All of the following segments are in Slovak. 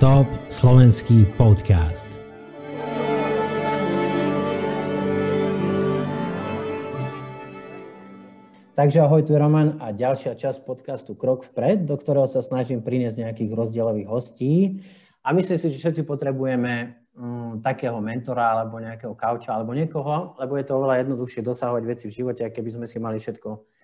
Top slovenský podcast. Takže ahoj, tu je Roman a ďalšia časť podcastu Krok vpred, do ktorého sa snažím priniesť nejakých rozdielových hostí. A myslím si, že všetci potrebujeme mm, takého mentora alebo nejakého kauča alebo niekoho, lebo je to oveľa jednoduchšie dosahovať veci v živote, keby sme si mali všetko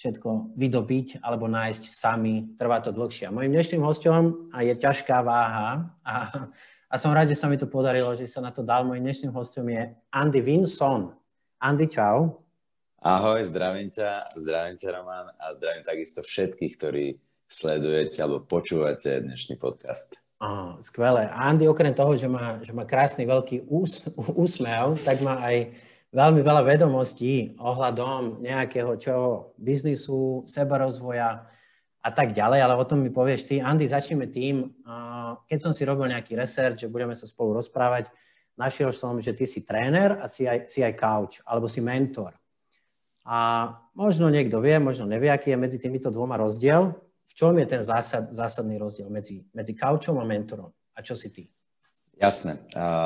všetko vydobiť alebo nájsť sami, trvá to dlhšie. A mojim dnešným hostom je ťažká váha a, a som rád, že sa mi to podarilo, že sa na to dal. Mojim dnešným hostom je Andy Vinson. Andy, čau. Ahoj, zdravím ťa, zdravím ťa Roman a zdravím takisto všetkých, ktorí sledujete alebo počúvate dnešný podcast. Oh, skvelé. A Andy okrem toho, že má, že má krásny veľký ús, úsmev, tak má aj veľmi veľa vedomostí ohľadom nejakého čoho, biznisu, sebarozvoja a tak ďalej, ale o tom mi povieš ty. Andy, začneme tým, keď som si robil nejaký research, že budeme sa spolu rozprávať, našiel som, že ty si tréner a si aj, si aj coach, alebo si mentor. A možno niekto vie, možno nevie, aký je medzi týmito dvoma rozdiel. V čom je ten zásad, zásadný rozdiel medzi, medzi couchom a mentorom? A čo si ty? Jasné.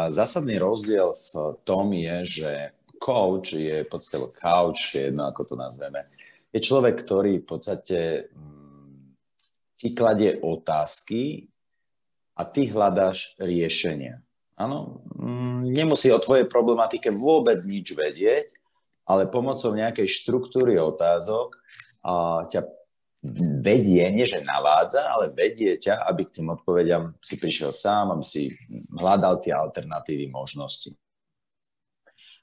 Zásadný rozdiel v tom je, že coach je v podstate, couch, je jedno ako to nazveme, je človek, ktorý v podstate mm, ti kladie otázky a ty hľadáš riešenia. Áno, mm, nemusí o tvojej problematike vôbec nič vedieť, ale pomocou nejakej štruktúry otázok a ťa vedie, nie že navádza, ale vedie ťa, aby k tým odpovediam si prišiel sám, aby si hľadal tie alternatívy možnosti.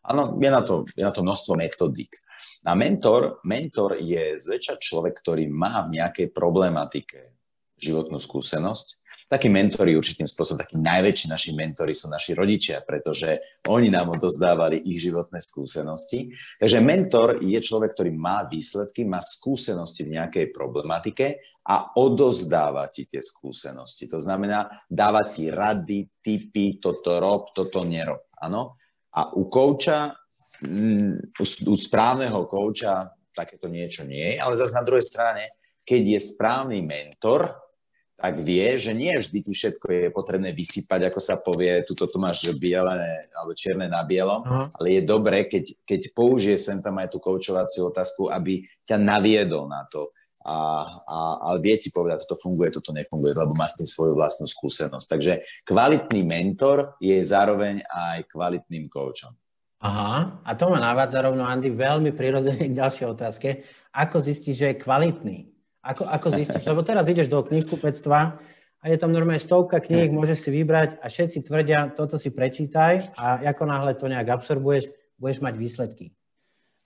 Áno, je na to, je na to množstvo metodík. A mentor, mentor je zväčša človek, ktorý má v nejakej problematike životnú skúsenosť. Takí mentori určitým spôsobom, takí najväčší naši mentori sú naši rodičia, pretože oni nám odozdávali ich životné skúsenosti. Takže mentor je človek, ktorý má výsledky, má skúsenosti v nejakej problematike a odozdáva ti tie skúsenosti. To znamená, dáva ti rady, typy, toto rob, toto nerob. Áno? A u kouča, mm, u správneho kouča takéto niečo nie je, ale zase na druhej strane, keď je správny mentor, tak vie, že nie vždy ti všetko je potrebné vysypať, ako sa povie, tuto to máš biele alebo čierne na bielom, uh-huh. ale je dobré, keď, keď použije sem tam aj tú koučovaciu otázku, aby ťa naviedol na to. A, a, ale vie ti povedať, toto funguje, toto nefunguje, lebo má s tým svoju vlastnú skúsenosť. Takže kvalitný mentor je zároveň aj kvalitným koučom. Aha, a to ma navádza rovno, Andy, veľmi prirodzene k ďalšej otázke. Ako zistíš, že je kvalitný? Ako, ako zistíš? Lebo teraz ideš do knihkupectva a je tam normálne stovka kníh, môžeš si vybrať a všetci tvrdia, toto si prečítaj a ako náhle to nejak absorbuješ, budeš mať výsledky.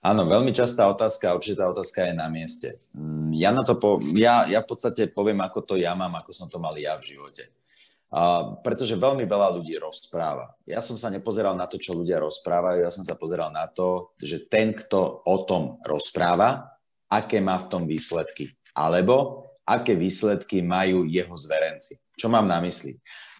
Áno, veľmi častá otázka, určite tá otázka je na mieste. Mm, ja, na to po, ja, ja v podstate poviem, ako to ja mám, ako som to mal ja v živote. A, pretože veľmi veľa ľudí rozpráva. Ja som sa nepozeral na to, čo ľudia rozprávajú, ja som sa pozeral na to, že ten, kto o tom rozpráva, aké má v tom výsledky. Alebo aké výsledky majú jeho zverenci. Čo mám na mysli?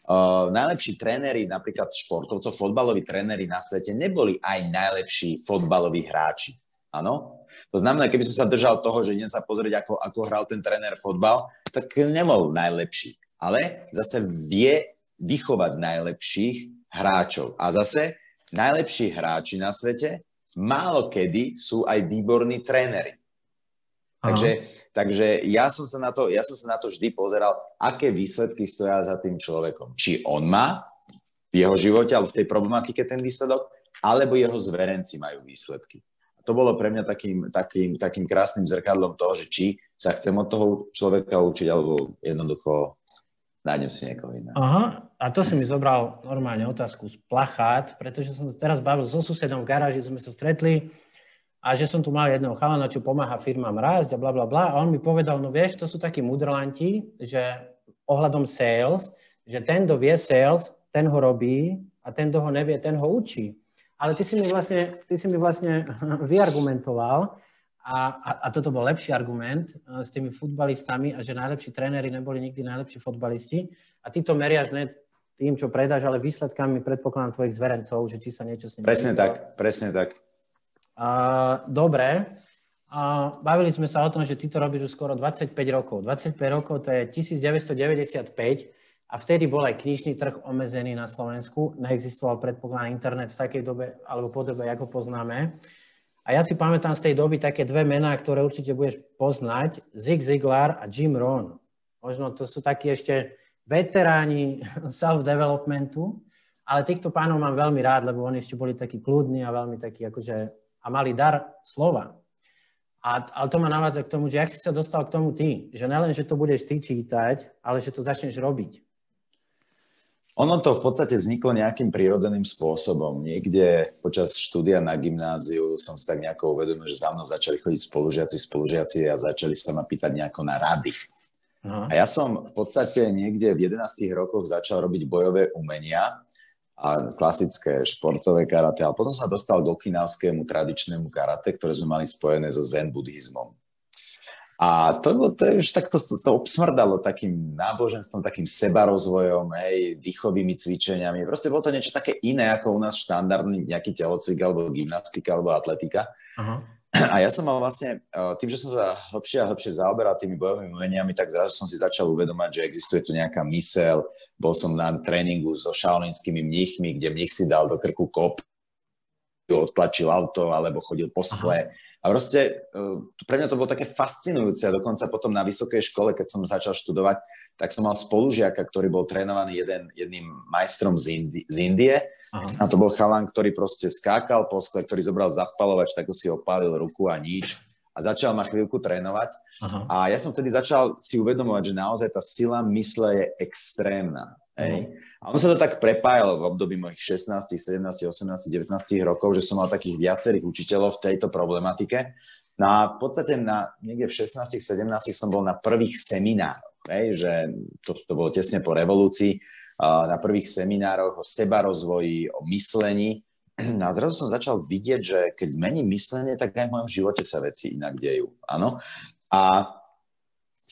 Uh, najlepší tréneri, napríklad športovcov, fotbaloví tréneri na svete, neboli aj najlepší fotbaloví hráči. Áno? To znamená, keby som sa držal toho, že idem sa pozrieť, ako, ako hral ten tréner fotbal, tak nebol najlepší. Ale zase vie vychovať najlepších hráčov. A zase najlepší hráči na svete málo kedy sú aj výborní tréneri. Takže, takže ja, som sa na to, ja som sa na to vždy pozeral, aké výsledky stoja za tým človekom. Či on má v jeho živote alebo v tej problematike ten výsledok, alebo jeho zverenci majú výsledky. A to bolo pre mňa takým, takým, takým krásnym zrkadlom toho, že či sa chcem od toho človeka učiť, alebo jednoducho nájdem si niekoho iného. Aha, a to si mi zobral normálne otázku z plachát, pretože som teraz bavil so susedom v garáži, sme sa stretli, a že som tu mal jedného chalana, čo pomáha firmám rásť a bla bla bla. A on mi povedal, no vieš, to sú takí mudrlanti, že ohľadom sales, že ten, kto vie sales, ten ho robí a ten, kto ho nevie, ten ho učí. Ale ty si mi vlastne, ty si mi vlastne vyargumentoval a, a, a toto bol lepší argument eh, s tými futbalistami a že najlepší tréneri neboli nikdy najlepší futbalisti a ty to meriaš ne tým, čo predáš, ale výsledkami predpokladám tvojich zverencov, že či sa niečo s nimi... Presne tak, presne tak. Uh, dobre. Uh, bavili sme sa o tom, že ty to robíš už skoro 25 rokov. 25 rokov to je 1995, A vtedy bol aj knižný trh omezený na Slovensku. Neexistoval predpokladá internet v takej dobe alebo podobe, ako poznáme. A ja si pamätám z tej doby také dve mená, ktoré určite budeš poznať. Zig Ziglar a Jim Rohn. Možno to sú takí ešte veteráni self-developmentu, ale týchto pánov mám veľmi rád, lebo oni ešte boli takí kľudní a veľmi takí akože, a mali dar slova. A, ale to ma navádza k tomu, že ak si sa dostal k tomu ty, že nelen, že to budeš ty čítať, ale že to začneš robiť. Ono to v podstate vzniklo nejakým prírodzeným spôsobom. Niekde počas štúdia na gymnáziu som si tak nejako uvedomil, že za mnou začali chodiť spolužiaci, spolužiaci a začali sa ma pýtať nejako na rady. Aha. A ja som v podstate niekde v 11 rokoch začal robiť bojové umenia a klasické športové karate, ale potom sa dostal k okinavskému tradičnému karate, ktoré sme mali spojené so zen buddhizmom. A to, bolo, to už takto to, to obsmrdalo takým náboženstvom, takým sebarozvojom, hej, dýchovými cvičeniami. Proste bolo to niečo také iné ako u nás štandardný nejaký telocvik alebo gymnastika alebo atletika. Aha. A ja som mal vlastne, e, tým, že som sa hlbšie a hlbšie zaoberal tými bojovými umeniami, tak zrazu som si začal uvedomať, že existuje tu nejaká mysel. Bol som na tréningu so šaolinskými mnichmi, kde mnich si dal do krku kop, odtlačil auto alebo chodil po skle. Aha a proste e, pre mňa to bolo také fascinujúce a dokonca potom na vysokej škole, keď som začal študovať, tak som mal spolužiaka, ktorý bol trénovaný jeden, jedným majstrom z, Indi- z Indie Aha. a to bol chalan, ktorý proste skákal po skle, ktorý zobral zapalovač, tak si opálil ruku a nič a začal ma chvíľku trénovať. Aha. A ja som vtedy začal si uvedomovať, že naozaj tá sila mysle je extrémna. Hej. A on sa to tak prepájalo v období mojich 16, 17, 18, 19 rokov, že som mal takých viacerých učiteľov v tejto problematike. No a v podstate na, niekde v 16, 17 som bol na prvých seminároch, hej, že to, to bolo tesne po revolúcii, na prvých seminároch o sebarozvoji, o myslení. No a zrazu som začal vidieť, že keď mením myslenie, tak aj v mojom živote sa veci inak dejú. Áno. A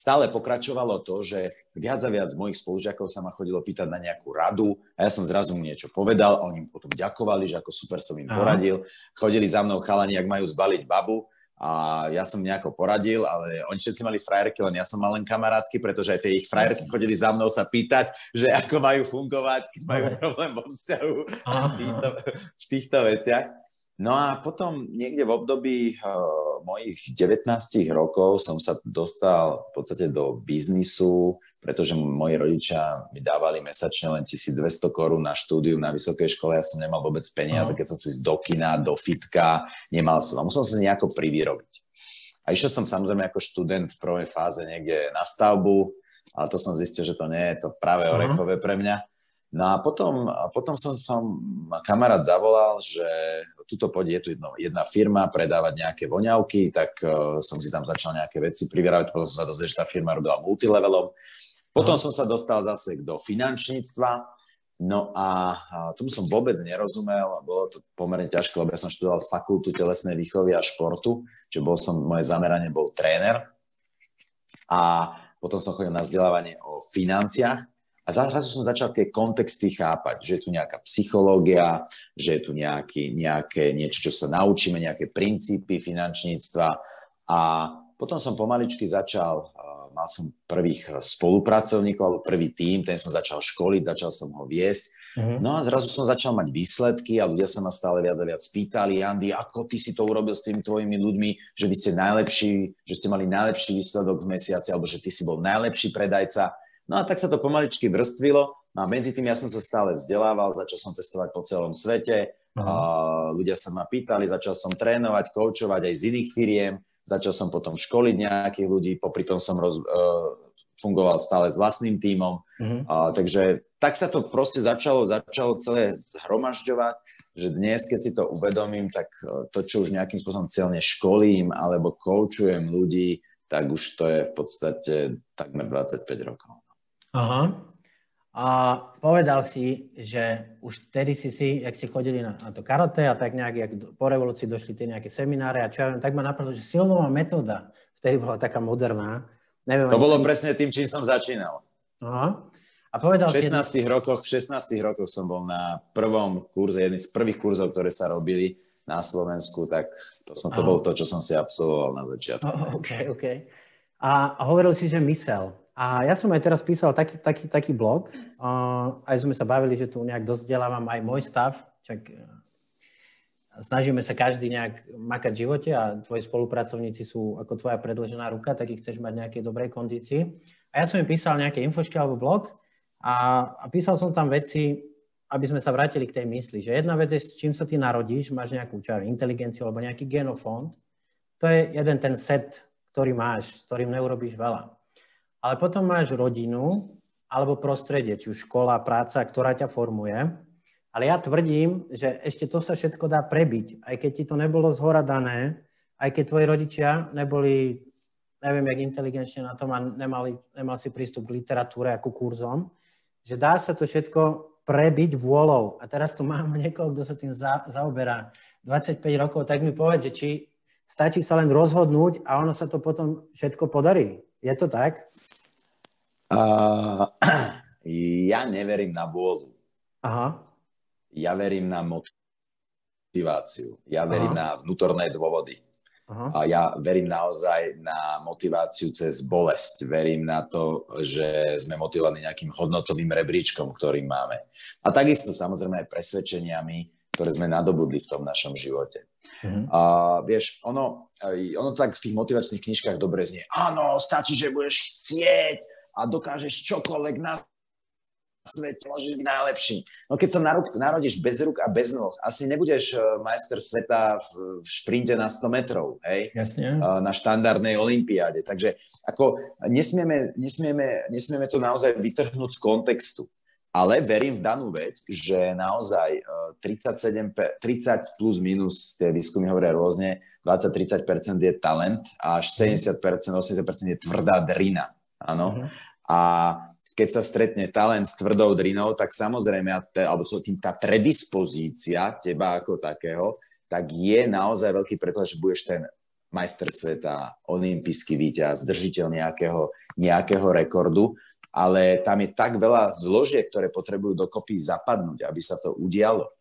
stále pokračovalo to, že viac a viac mojich spolužiakov sa ma chodilo pýtať na nejakú radu a ja som zrazu mu niečo povedal a oni potom ďakovali, že ako super som im poradil. Chodili za mnou chalani, ak majú zbaliť babu a ja som nejako poradil, ale oni všetci mali frajerky, len ja som mal len kamarátky, pretože aj tie ich frajerky chodili za mnou sa pýtať, že ako majú fungovať, keď majú problém vo vzťahu v týchto, v týchto veciach. No a potom niekde v období uh, mojich 19 rokov som sa dostal v podstate do biznisu, pretože moji rodičia mi dávali mesačne len 1200 korún na štúdium na vysokej škole. Ja som nemal vôbec peniaze, uh keď som si do kina, do fitka, nemal som. A musel som si nejako privyrobiť. A išiel som samozrejme ako študent v prvej fáze niekde na stavbu, ale to som zistil, že to nie je to práve orechové pre mňa. No a potom, a potom som, som kamarát zavolal, že tuto poď, je tu jedno, jedna firma predávať nejaké voňavky, tak uh, som si tam začal nejaké veci privierať, potom som sa dozvedel, že tá firma robila multilevelom. Potom som sa dostal zase do finančníctva, no a, tomu som vôbec nerozumel, bolo to pomerne ťažké, lebo ja som študoval fakultu telesnej výchovy a športu, čiže bol som, moje zameranie bol tréner. A potom som chodil na vzdelávanie o financiách. A zrazu som začal tie kontexty chápať, že je tu nejaká psychológia, že je tu nejaký, nejaké, niečo, čo sa naučíme, nejaké princípy finančníctva. A potom som pomaličky začal, mal som prvých spolupracovníkov, alebo prvý tím, ten som začal školiť, začal som ho viesť. Mm-hmm. No a zrazu som začal mať výsledky a ľudia sa ma stále viac a viac spýtali, Andy, ako ty si to urobil s tými tvojimi ľuďmi, že vy ste najlepší, že ste mali najlepší výsledok v mesiaci, alebo že ty si bol najlepší predajca. No a tak sa to pomaličky vrstvilo no a medzi tým ja som sa stále vzdelával, začal som cestovať po celom svete, a ľudia sa ma pýtali, začal som trénovať, koučovať aj z iných firiem, začal som potom školiť nejakých ľudí, popri tom som roz, uh, fungoval stále s vlastným tímom, uh-huh. a, takže tak sa to proste začalo, začalo celé zhromažďovať, že dnes, keď si to uvedomím, tak e, to, čo už nejakým spôsobom celne školím alebo koučujem ľudí, tak už to je v podstate takmer 25 rokov. Aha. A povedal si, že už vtedy si si, jak si chodili na, na to karate a tak nejak, jak po revolúcii došli tie nejaké semináre a čo ja viem, tak ma napadlo, že silnová metóda vtedy bola taká moderná. Neviem, to bolo presne tým, čím som začínal. Aha. A povedal v 16 si... rokoch, v 16 rokoch som bol na prvom kurze, jedný z prvých kurzov, ktoré sa robili na Slovensku, tak to, som, to bolo to, čo som si absolvoval na začiatku. Oh, OK, OK. A hovoril si, že mysel. A ja som aj teraz písal taký, taký, taký blog, uh, aj sme sa bavili, že tu nejak dosť aj môj stav, čak snažíme sa každý nejak makať v živote a tvoji spolupracovníci sú ako tvoja predložená ruka, tak ich chceš mať v nejakej dobrej kondícii. A ja som im písal nejaké infošky alebo blog a, a písal som tam veci, aby sme sa vrátili k tej mysli, že jedna vec je, s čím sa ty narodíš, máš nejakú čo, inteligenciu alebo nejaký genofond, to je jeden ten set, ktorý máš, s ktorým neurobiš veľa. Ale potom máš rodinu alebo prostredie, či už škola, práca, ktorá ťa formuje ale ja tvrdím, že ešte to sa všetko dá prebiť, aj keď ti to nebolo zhora dané, aj keď tvoji rodičia neboli, neviem, jak inteligenčne na tom a nemali, nemal si prístup k literatúre a ku kurzom, že dá sa to všetko prebiť vôľou. A teraz tu mám niekoho, kto sa tým za, zaoberá 25 rokov, tak mi povedz, že či stačí sa len rozhodnúť a ono sa to potom všetko podarí. Je to tak? Uh, ja neverím na vôľu. Aha ja verím na motiváciu, ja verím Aha. na vnútorné dôvody. Aha. A ja verím naozaj na motiváciu cez bolesť. Verím na to, že sme motivovaní nejakým hodnotovým rebríčkom, ktorý máme. A takisto samozrejme aj presvedčeniami, ktoré sme nadobudli v tom našom živote. Uh-huh. A vieš, ono, ono tak v tých motivačných knižkách dobre znie. Áno, stačí, že budeš chcieť a dokážeš čokoľvek na svete môžeš byť najlepší. No keď sa narodíš bez rúk a bez noh, asi nebudeš eh, majster sveta v, šprinte na 100 metrov, hej? Jasne. Na štandardnej olimpiáde. Takže ako nesmieme, nesmieme, nesmieme to naozaj vytrhnúť z kontextu. Ale verím v danú vec, že naozaj 37, eh, 30 plus minus, tie výskumy hovoria rôzne, 20-30% je talent a až 70%, 80% je tvrdá drina. Áno. Uh-huh. A keď sa stretne talent s tvrdou drinou, tak samozrejme, alebo tým tá predispozícia teba ako takého, tak je naozaj veľký predpoklad, že budeš ten majster sveta, olimpijský víťaz, držiteľ nejakého, nejakého rekordu, ale tam je tak veľa zložiek, ktoré potrebujú dokopy zapadnúť, aby sa to udialo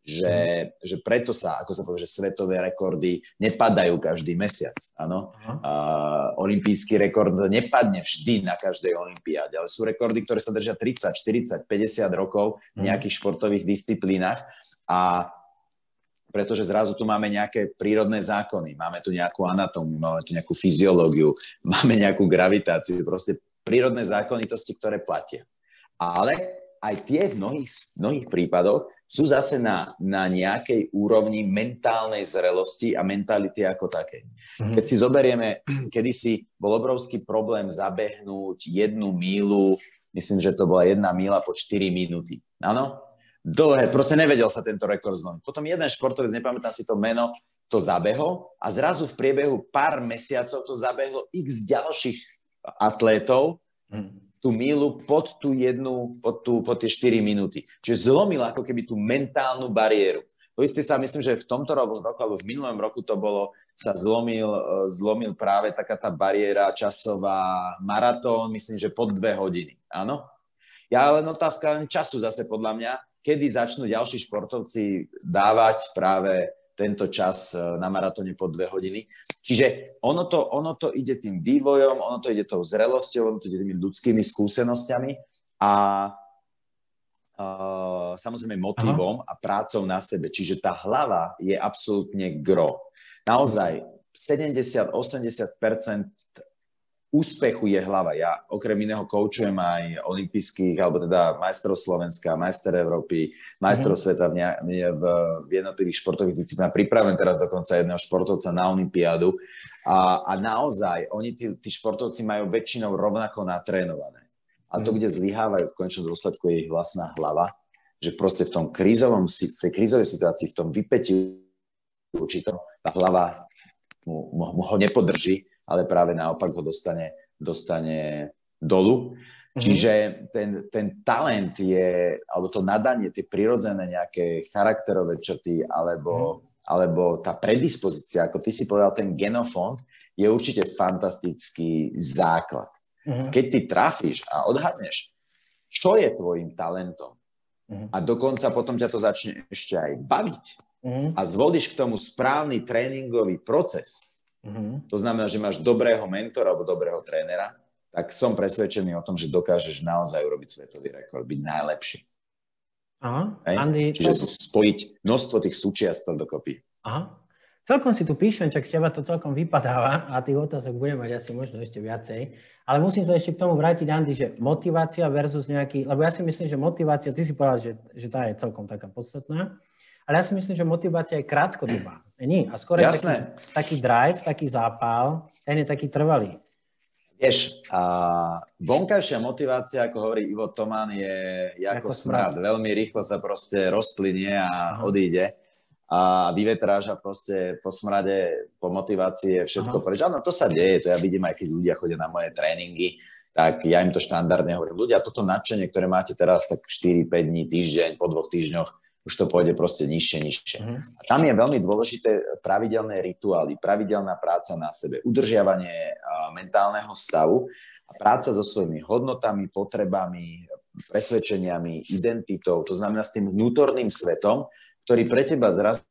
že, že preto sa, ako sa povie, že svetové rekordy nepadajú každý mesiac. Áno? Uh, olimpijský rekord nepadne vždy na každej olimpiáde, ale sú rekordy, ktoré sa držia 30, 40, 50 rokov v mhm. nejakých športových disciplínach a pretože zrazu tu máme nejaké prírodné zákony, máme tu nejakú anatómiu, máme tu nejakú fyziológiu, máme nejakú gravitáciu, proste prírodné zákonitosti, ktoré platia. Ale aj tie v mnohých, mnohých prípadoch sú zase na, na nejakej úrovni mentálnej zrelosti a mentality ako takej. Mm-hmm. Keď si zoberieme, kedysi bol obrovský problém zabehnúť jednu mílu, myslím, že to bola jedna míla po 4 minúty. Áno? Dlhé, proste nevedel sa tento rekord zlomiť. Potom jeden športovec, nepamätám si to meno, to zabehol a zrazu v priebehu pár mesiacov to zabehlo x ďalších atlétov, mm tú mílu pod tú jednu, pod, tú, pod tie 4 minúty. Čiže zlomil ako keby tú mentálnu bariéru. To isté sa myslím, že v tomto roku, alebo v minulom roku to bolo, sa zlomil, e, zlomil práve taká tá bariéra časová maratón, myslím, že pod dve hodiny. Áno? Ja len otázka len času zase podľa mňa, kedy začnú ďalší športovci dávať práve tento čas e, na maratóne po dve hodiny. Čiže ono to, ono to ide tým vývojom, ono to ide tou zrelosťou, ono to ide tými ľudskými skúsenosťami a uh, samozrejme motivom Aha. a prácou na sebe. Čiže tá hlava je absolútne gro. Naozaj 70-80% úspechu je hlava. Ja okrem iného koučujem aj olympijských, alebo teda majstrov Slovenska, majster Európy, majstrov mm. sveta v, v, v jednotlivých športových disciplínach. Pripravujem teraz dokonca jedného športovca na olympiádu a, a naozaj oni, tí, tí športovci majú väčšinou rovnako natrénované. A to, mm. kde zlyhávajú v končnom dôsledku je ich vlastná hlava, že proste v tom krízovom, v tej krízovej situácii, v tom vypetí určitom, tá hlava mu, mu ho nepodrží ale práve naopak ho dostane, dostane dolu. Mm-hmm. Čiže ten, ten talent je, alebo to nadanie, tie prirodzené nejaké charakterové črty, alebo, mm-hmm. alebo tá predispozícia, ako ty si povedal, ten genofond, je určite fantastický základ. Mm-hmm. Keď ty trafíš a odhadneš, čo je tvojim talentom, mm-hmm. a dokonca potom ťa to začne ešte aj baviť, mm-hmm. a zvolíš k tomu správny tréningový proces, Mm-hmm. To znamená, že máš dobrého mentora alebo dobrého trénera, tak som presvedčený o tom, že dokážeš naozaj urobiť svetový rekord, byť najlepší. Aha. Andy, Čiže to... spojiť množstvo tých súčiastok dokopy. Aha. Celkom si tu píšem, čak z teba to celkom vypadáva a tých otázok budem mať asi možno ešte viacej. Ale musím sa ešte k tomu vrátiť, Andy, že motivácia versus nejaký, lebo ja si myslím, že motivácia, ty si povedal, že, že tá je celkom taká podstatná, ale ja si myslím, že motivácia je krátkodobá. Nie, a skôr taký, taký drive, taký zápal, ten je taký trvalý. Vieš, a vonkajšia motivácia, ako hovorí Ivo Tomán, je ako, ako smrad. smrad. Veľmi rýchlo sa proste rozplynie a Aha. odíde a vyvetráš a proste po smrade, po motivácii je všetko Aha. preč. Áno, to sa deje, to ja vidím aj keď ľudia chodia na moje tréningy, tak ja im to štandardne hovorím. Ľudia, toto nadšenie, ktoré máte teraz, tak 4-5 dní, týždeň, po dvoch týždňoch, už to pôjde proste nižšie, nižšie. Uh-huh. A tam je veľmi dôležité pravidelné rituály, pravidelná práca na sebe, udržiavanie mentálneho stavu a práca so svojimi hodnotami, potrebami, presvedčeniami, identitou, to znamená s tým vnútorným svetom, ktorý pre teba zrazu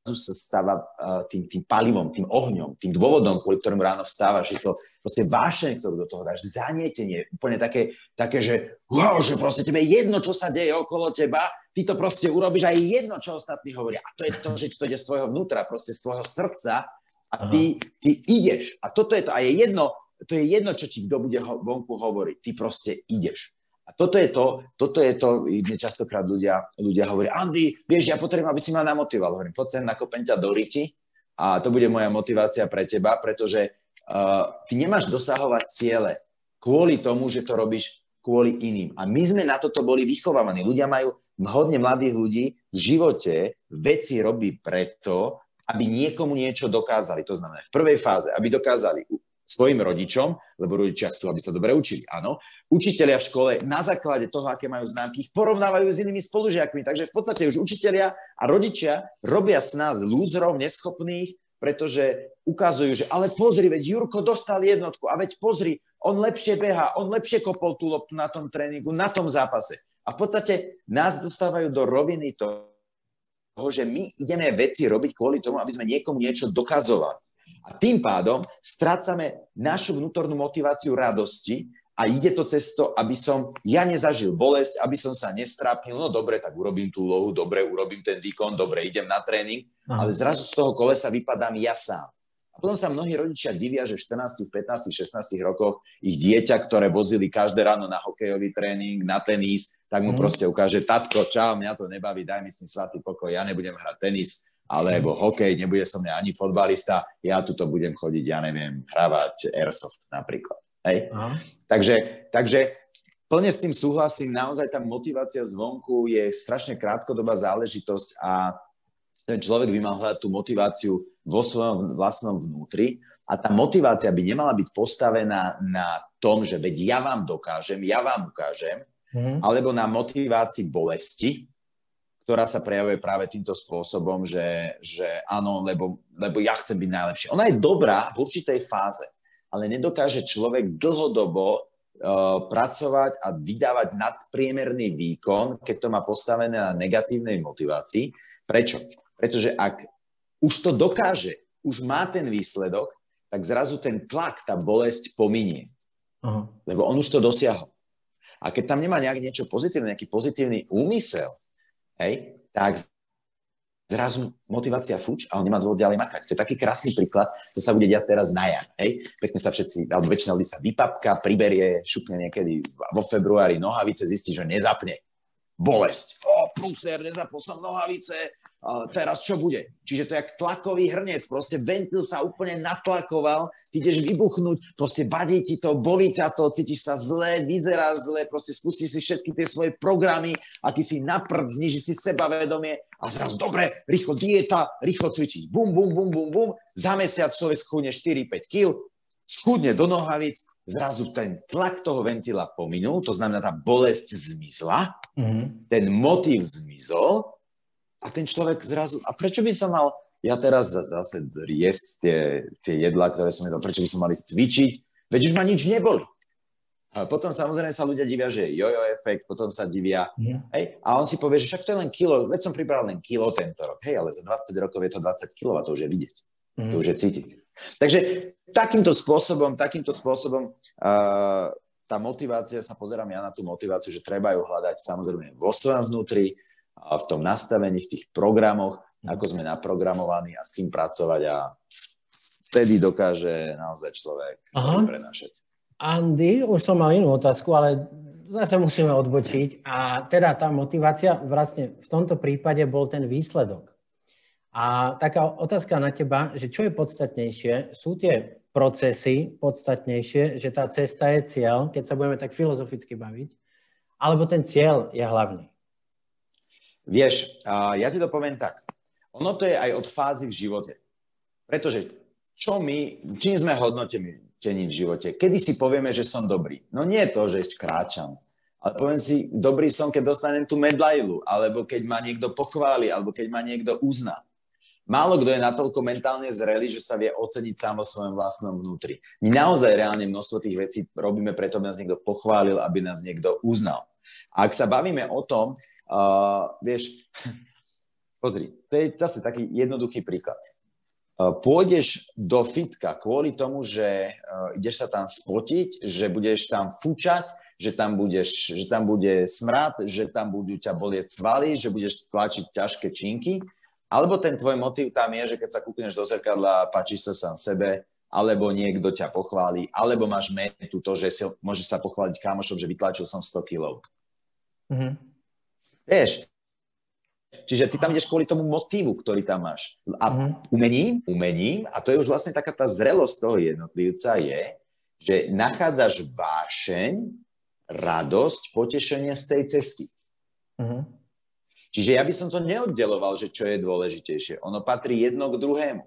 sa stáva tým, tým palivom, tým ohňom, tým dôvodom, kvôli ktorému ráno vstávaš. Je to proste vášeň, ktorú do toho dáš, zanietenie, úplne také, také že wow, že proste tebe je jedno, čo sa deje okolo teba, ty to proste urobíš aj jedno, čo ostatní hovoria. A to je to, že ti to ide z tvojho vnútra, proste z tvojho srdca a ty, ty ideš. A toto je to. A je jedno, to je jedno, čo ti kto bude ho, vonku hovoriť. Ty proste ideš. A toto je to, toto je to, mne častokrát ľudia, ľudia hovoria, Andy, vieš, ja potrebujem, aby si ma namotivoval. Hovorím, poď sem, nakopem ťa do riti a to bude moja motivácia pre teba, pretože ty nemáš dosahovať ciele kvôli tomu, že to robíš kvôli iným. A my sme na toto boli vychovávaní. Ľudia majú, hodne mladých ľudí v živote veci robí preto, aby niekomu niečo dokázali. To znamená, v prvej fáze, aby dokázali svojim rodičom, lebo rodičia chcú, aby sa dobre učili. Áno. Učitelia v škole na základe toho, aké majú známky, ich porovnávajú s inými spolužiakmi. Takže v podstate už učitelia a rodičia robia s nás lúzrov, neschopných, pretože ukazujú, že ale pozri, veď Jurko dostal jednotku a veď pozri, on lepšie beha, on lepšie kopol tú loptu na tom tréningu, na tom zápase. A v podstate nás dostávajú do roviny toho, že my ideme veci robiť kvôli tomu, aby sme niekomu niečo dokazovali. A tým pádom strácame našu vnútornú motiváciu radosti a ide to cez to, aby som ja nezažil bolesť, aby som sa nestrápnil, no dobre, tak urobím tú lohu, dobre, urobím ten výkon, dobre, idem na tréning, Aha. ale zrazu z toho kolesa vypadám ja sám. A potom sa mnohí rodičia divia, že v 14, 15, 16 rokoch ich dieťa, ktoré vozili každé ráno na hokejový tréning, na tenis, tak mu mm. proste ukáže, tatko, čau, mňa to nebaví, daj mi s tým svatý pokoj, ja nebudem hrať tenis, alebo hokej, nebude som ja ani fotbalista, ja tuto budem chodiť, ja neviem, hravať airsoft napríklad. Hej? Takže, takže plne s tým súhlasím, naozaj tá motivácia zvonku je strašne krátkodobá záležitosť a ten človek by mal hľadať tú motiváciu vo svojom vlastnom vnútri a tá motivácia by nemala byť postavená na tom, že veď ja vám dokážem, ja vám ukážem, mm. alebo na motivácii bolesti, ktorá sa prejavuje práve týmto spôsobom, že, že áno, lebo, lebo ja chcem byť najlepší. Ona je dobrá v určitej fáze, ale nedokáže človek dlhodobo uh, pracovať a vydávať nadpriemerný výkon, keď to má postavené na negatívnej motivácii. Prečo? Pretože ak už to dokáže, už má ten výsledok, tak zrazu ten tlak, tá bolesť pominie. Aha. Lebo on už to dosiahol. A keď tam nemá nejak niečo pozitívne, nejaký pozitívny úmysel, hej, tak zrazu motivácia fuč a on nemá dôvod ďalej makať. To je taký krásny príklad, to sa bude diať teraz na jar. Hej? Pekne sa všetci, alebo väčšina ľudí sa vypapka, priberie, šupne niekedy vo februári nohavice, zistí, že nezapne. Bolesť. O, prúser, nezapol som nohavice, teraz čo bude? Čiže to je jak tlakový hrnec, proste ventil sa úplne natlakoval, ty ideš vybuchnúť, proste badí ti to, bolí ťa to, cítiš sa zle, vyzeráš zle, proste spustíš si všetky tie svoje programy, aký si naprd, zniží si sebavedomie a zrazu dobre, rýchlo dieta, rýchlo cvičiť, bum, bum, bum, bum, bum, za mesiac človek schudne 4-5 kg, schudne do nohavíc, zrazu ten tlak toho ventila pominul, to znamená, tá bolesť zmizla, mm-hmm. ten motív zmizol a ten človek zrazu, a prečo by som mal ja teraz zase jesť tie, tie jedlá, ktoré som jedol, prečo by som mal ísť cvičiť, veď už ma nič neboli. A potom samozrejme sa ľudia divia, že jojo efekt, potom sa divia. Yeah. Hej, a on si povie, že však to je len kilo, veď som pribral len kilo tento rok. Hej, ale za 20 rokov je to 20 kg, to už je vidieť. Mm-hmm. To už je cítiť. Takže takýmto spôsobom, takýmto spôsobom uh, tá motivácia, sa pozerám ja na tú motiváciu, že treba ju hľadať samozrejme vo svojom vnútri, a v tom nastavení, v tých programoch, ako sme naprogramovaní a s tým pracovať a vtedy dokáže naozaj človek prenašať. Andy, už som mal inú otázku, ale zase musíme odbočiť. A teda tá motivácia, vlastne v tomto prípade bol ten výsledok. A taká otázka na teba, že čo je podstatnejšie? Sú tie procesy podstatnejšie, že tá cesta je cieľ, keď sa budeme tak filozoficky baviť, alebo ten cieľ je hlavný? Vieš, ja ti to poviem tak. Ono to je aj od fázy v živote. Pretože čo my, čím sme hodnotení v živote? Kedy si povieme, že som dobrý? No nie je to, že kráčam. Ale poviem si, dobrý som, keď dostanem tú medailu, alebo keď ma niekto pochváli, alebo keď ma niekto uzná. Málo kto je natoľko mentálne zrelý, že sa vie oceniť sám vo svojom vlastnom vnútri. My naozaj reálne množstvo tých vecí robíme preto, aby nás niekto pochválil, aby nás niekto uznal. A ak sa bavíme o tom, uh, vieš, pozri, to je zase taký jednoduchý príklad. Uh, pôjdeš do fitka kvôli tomu, že uh, ideš sa tam spotiť, že budeš tam fučať, že tam, budeš, že tam bude smrad, že tam budú ťa bolieť svaly, že budeš tlačiť ťažké činky, alebo ten tvoj motív tam je, že keď sa kúkneš do zrkadla, páčiš sa sám sebe, alebo niekto ťa pochváli, alebo máš metu to, že si, môžeš sa pochváliť kamošom, že vytlačil som 100 kg. Mm-hmm. Vieš, čiže ty tam ideš kvôli tomu motívu, ktorý tam máš. A mm-hmm. umením, umením, a to je už vlastne taká tá zrelosť toho jednotlivca je, že nachádzaš vášeň, radosť, potešenie z tej cesty. Mm-hmm. Čiže ja by som to neoddeloval, že čo je dôležitejšie. Ono patrí jedno k druhému.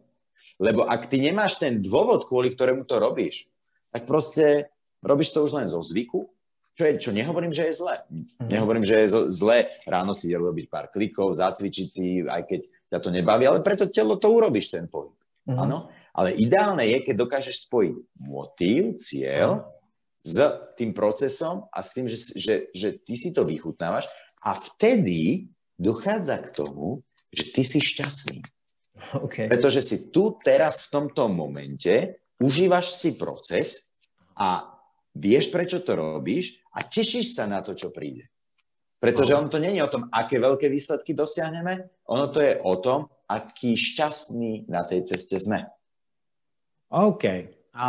Lebo ak ty nemáš ten dôvod, kvôli ktorému to robíš, tak proste robíš to už len zo zvyku, čo, je, čo nehovorím, že je zlé. Mhm. Nehovorím, že je zlé ráno si robiť pár klikov, zacvičiť si, aj keď ťa to nebaví, ale preto telo to urobíš, ten pohyb. Mm-hmm. Áno? Ale ideálne je, keď dokážeš spojiť motív, cieľ mm. s tým procesom a s tým, že, že, že ty si to vychutnávaš a vtedy dochádza k tomu, že ty si šťastný. Okay. Pretože si tu teraz v tomto momente, užívaš si proces a vieš, prečo to robíš a tešíš sa na to, čo príde. Pretože ono to je o tom, aké veľké výsledky dosiahneme, ono to je o tom, aký šťastný na tej ceste sme. OK. A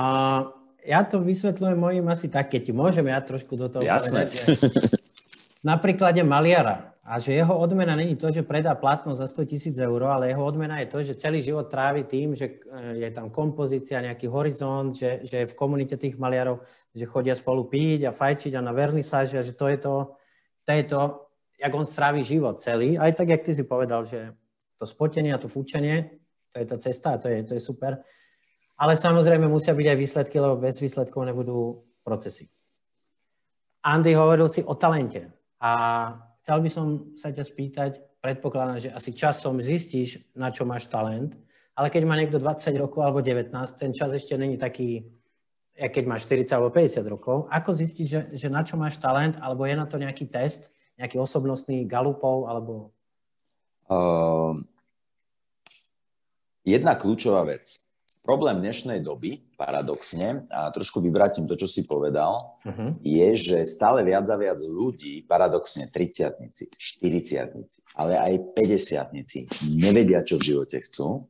ja to vysvetľujem mojim asi tak, keď ti môžem ja trošku do toho Jasné. povedať. Na príklade maliara. A že jeho odmena není to, že predá platno za 100 tisíc eur, ale jeho odmena je to, že celý život trávi tým, že e, je tam kompozícia, nejaký horizont, že, že je v komunite tých maliarov, že chodia spolu piť a fajčiť a na vernisáže a že to je to, to je to, jak on strávi život celý. Aj tak, jak ty si povedal, že to spotenie a to fúčenie, to je tá cesta a to je, to je super. Ale samozrejme musia byť aj výsledky, lebo bez výsledkov nebudú procesy. Andy hovoril si o talente. A Chcel by som sa ťa spýtať, predpokladám, že asi časom zistíš, na čo máš talent, ale keď má niekto 20 rokov alebo 19, ten čas ešte není taký, keď máš 40 alebo 50 rokov. Ako zistíš, že, že na čo máš talent, alebo je na to nejaký test, nejaký osobnostný galupov, alebo... Uh, jedna kľúčová vec problém dnešnej doby, paradoxne, a trošku vyvrátim to, čo si povedal, uh-huh. je, že stále viac a viac ľudí, paradoxne 30 40 ale aj 50 nevedia, čo v živote chcú,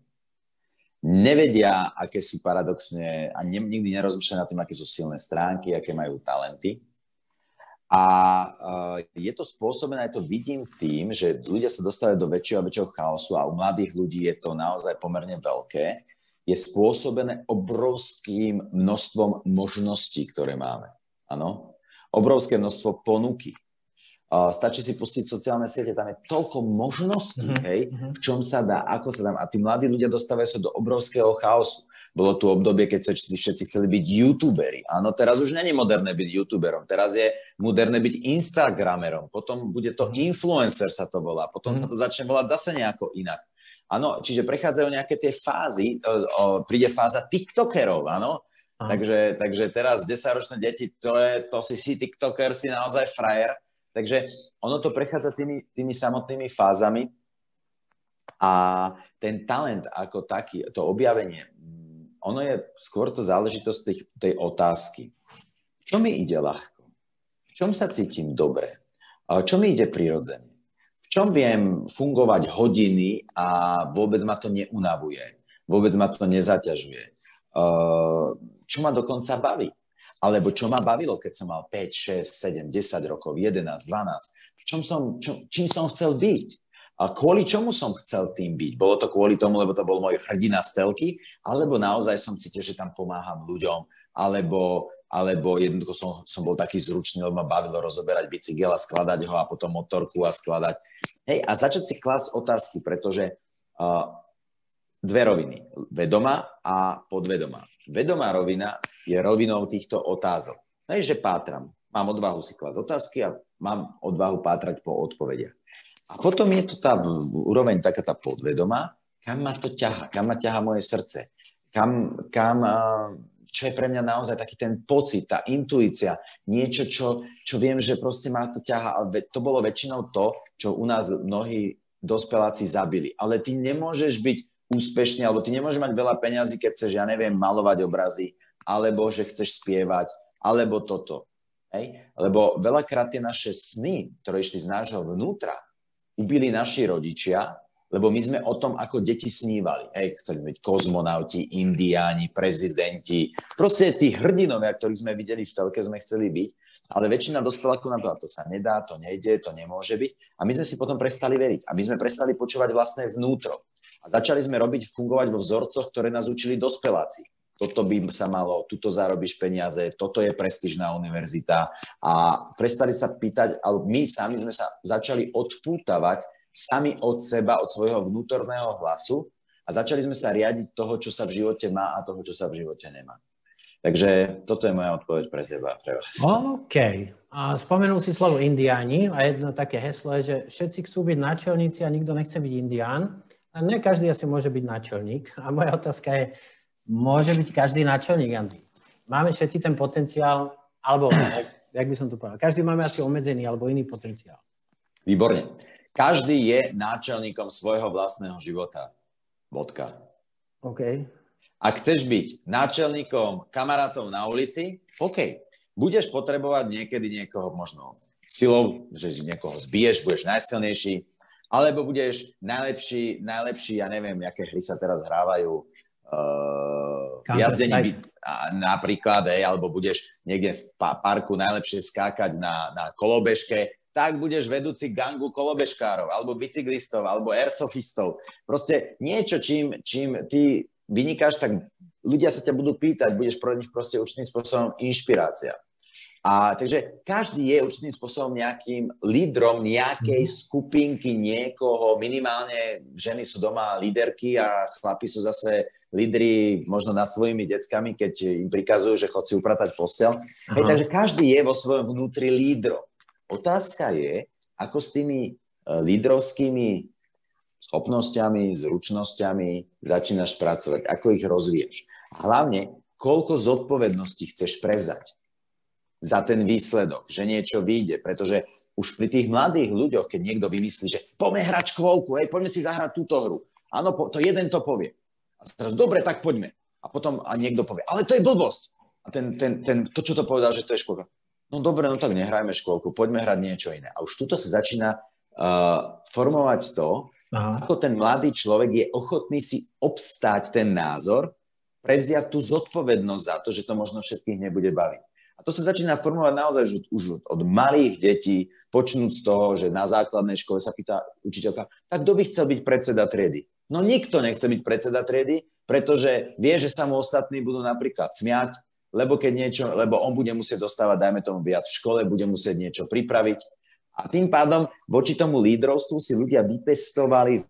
nevedia, aké sú paradoxne, a ne, nikdy nerozmýšľajú nad tým, aké sú silné stránky, aké majú talenty. A uh, je to spôsobené, aj to vidím tým, že ľudia sa dostávajú do väčšieho a väčšieho chaosu a u mladých ľudí je to naozaj pomerne veľké je spôsobené obrovským množstvom možností, ktoré máme. Áno? Obrovské množstvo ponuky. Uh, stačí si pustiť sociálne siete, tam je toľko možností, uh-huh. hej, mhm. v čom sa dá, ako sa dá. A tí mladí ľudia dostávajú sa do obrovského chaosu. Bolo tu obdobie, keď sa si všetci chceli byť youtuberi. Áno, teraz už není moderné byť youtuberom, teraz je moderné byť instagramerom, potom bude to mhm. influencer sa to volá, potom sa to začne volať zase nejako inak. Áno, čiže prechádzajú nejaké tie fázy, o, o, príde fáza TikTokerov, áno. Takže, takže teraz 10-ročné deti, to, je, to si si TikToker, si naozaj frajer. Takže ono to prechádza tými, tými samotnými fázami. A ten talent ako taký, to objavenie, mm, ono je skôr to záležitosť tej, tej otázky. Čo mi ide ľahko? V čom sa cítim dobre? Čo mi ide prirodzene? Čom viem fungovať hodiny a vôbec ma to neunavuje? Vôbec ma to nezaťažuje? Čo ma dokonca baví? Alebo čo ma bavilo, keď som mal 5, 6, 7, 10 rokov, 11, 12? V čom som, čo, čím som chcel byť? A kvôli čomu som chcel tým byť? Bolo to kvôli tomu, lebo to bol môj hrdina stelky? Alebo naozaj som cítil, že tam pomáham ľuďom? Alebo, alebo jednoducho som, som bol taký zručný, lebo ma bavilo rozoberať bicykel a skladať ho a potom motorku a skladať. Hej, a začať si klásť otázky, pretože uh, dve roviny. Vedomá a podvedomá. Vedomá rovina je rovinou týchto otázok. Hej, že pátram. Mám odvahu si klásť otázky a mám odvahu pátrať po odpovediach. A potom je to tá úroveň taká tá podvedomá, kam ma to ťaha, kam ma ťaha moje srdce, kam, kam čo je pre mňa naozaj taký ten pocit, tá intuícia, niečo, čo, čo viem, že proste ma to ťaha. Ale to bolo väčšinou to, čo u nás mnohí dospeláci zabili. Ale ty nemôžeš byť úspešný, alebo ty nemôžeš mať veľa peňazí, keď chceš, ja neviem, malovať obrazy, alebo že chceš spievať, alebo toto. Hej? Lebo veľakrát tie naše sny, ktoré išli z nášho vnútra, ubili naši rodičia, lebo my sme o tom ako deti snívali. Hej, chceli sme byť kozmonauti, indiáni, prezidenti, proste tí hrdinovia, ktorých sme videli v telke, sme chceli byť, ale väčšina dospelákov nám povedala, to sa nedá, to nejde, to nemôže byť. A my sme si potom prestali veriť. A my sme prestali počúvať vlastné vnútro. A začali sme robiť, fungovať vo vzorcoch, ktoré nás učili dospeláci toto by sa malo, tuto zarobíš peniaze, toto je prestížná univerzita a prestali sa pýtať, alebo my sami sme sa začali odpútavať sami od seba, od svojho vnútorného hlasu a začali sme sa riadiť toho, čo sa v živote má a toho, čo sa v živote nemá. Takže toto je moja odpoveď pre teba, pre vás. OK. A spomenul si slovo indiáni a jedno také heslo je, že všetci chcú byť náčelníci a nikto nechce byť indián. A ne každý asi môže byť náčelník. A moja otázka je, môže byť každý náčelník, Andy. Máme všetci ten potenciál, alebo, jak by som to povedal, každý máme asi obmedzený alebo iný potenciál. Výborne. Každý je náčelníkom svojho vlastného života. Bodka. OK. Ak chceš byť náčelníkom kamarátov na ulici, OK. Budeš potrebovať niekedy niekoho možno silou, že niekoho zbiješ, budeš najsilnejší, alebo budeš najlepší, najlepší, ja neviem, aké hry sa teraz hrávajú, uh, jazdení by, napríklad, hej, alebo budeš niekde v parku najlepšie skákať na, na kolobežke, tak budeš vedúci gangu kolobežkárov, alebo bicyklistov, alebo airsofistov. Proste niečo, čím, čím ty vynikáš, tak ľudia sa ťa budú pýtať, budeš pro nich proste určitým spôsobom inšpirácia. A takže každý je určitým spôsobom nejakým lídrom nejakej mhm. skupinky, niekoho, minimálne ženy sú doma líderky a chlapi sú zase lídry možno nad svojimi deckami, keď im prikazujú, že chod si upratať postel. Hej, takže každý je vo svojom vnútri lídrom. Otázka je, ako s tými e, lídrovskými schopnosťami, zručnosťami začínaš pracovať, ako ich rozvíjaš. A hlavne, koľko zodpovedností chceš prevzať za ten výsledok, že niečo vyjde, pretože už pri tých mladých ľuďoch, keď niekto vymyslí, že poďme hrať škôlku, hej, poďme si zahrať túto hru. Áno, to jeden to povie. A teraz, dobre, tak poďme. A potom a niekto povie, ale to je blbosť. A ten, ten, ten, to, čo to povedal, že to je školka. No dobre, no tak nehrajme školku, poďme hrať niečo iné. A už tuto sa začína uh, formovať to, Aha. ako ten mladý človek je ochotný si obstáť ten názor, prevziať tú zodpovednosť za to, že to možno všetkých nebude baviť. A to sa začína formovať naozaj už, už od malých detí, počnúť z toho, že na základnej škole sa pýta učiteľka, tak kto by chcel byť predseda triedy? No nikto nechce byť predseda triedy, pretože vie, že sa mu ostatní budú napríklad smiať, lebo keď niečo, lebo on bude musieť zostávať, dajme tomu viac v škole, bude musieť niečo pripraviť. A tým pádom voči tomu lídrovstvu si ľudia vypestovali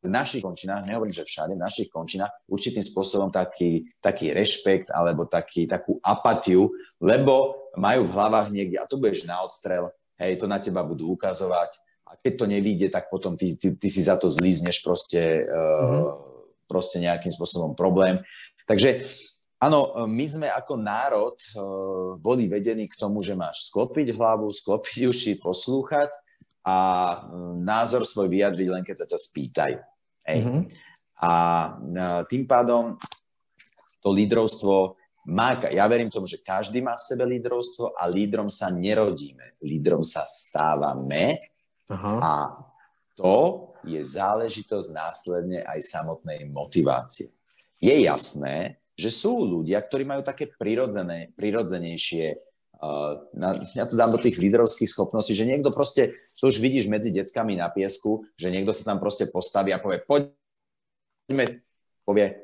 v našich končinách, nehovorím, že všade, v našich končinách určitým spôsobom taký, taký rešpekt alebo taký, takú apatiu, lebo majú v hlavách niekde, a to budeš na odstrel, hej, to na teba budú ukazovať, a keď to nevíde, tak potom ty, ty, ty si za to zlízneš proste, mm-hmm. uh, proste nejakým spôsobom problém. Takže áno, my sme ako národ uh, boli vedení k tomu, že máš sklopiť hlavu, sklopiť uši, poslúchať a názor svoj vyjadriť len keď sa ťa spýtajú. Hej. Mm-hmm. A tým pádom to lídrovstvo má, ja verím tomu, že každý má v sebe lídrovstvo a lídrom sa nerodíme. Lídrom sa stávame Aha. a to je záležitosť následne aj samotnej motivácie. Je jasné, že sú ľudia, ktorí majú také prirodzené, prirodzenejšie Uh, na, ja to dám do tých lídrovských schopností, že niekto proste, to už vidíš medzi deckami na piesku, že niekto sa tam proste postaví a povie, poďme, povie,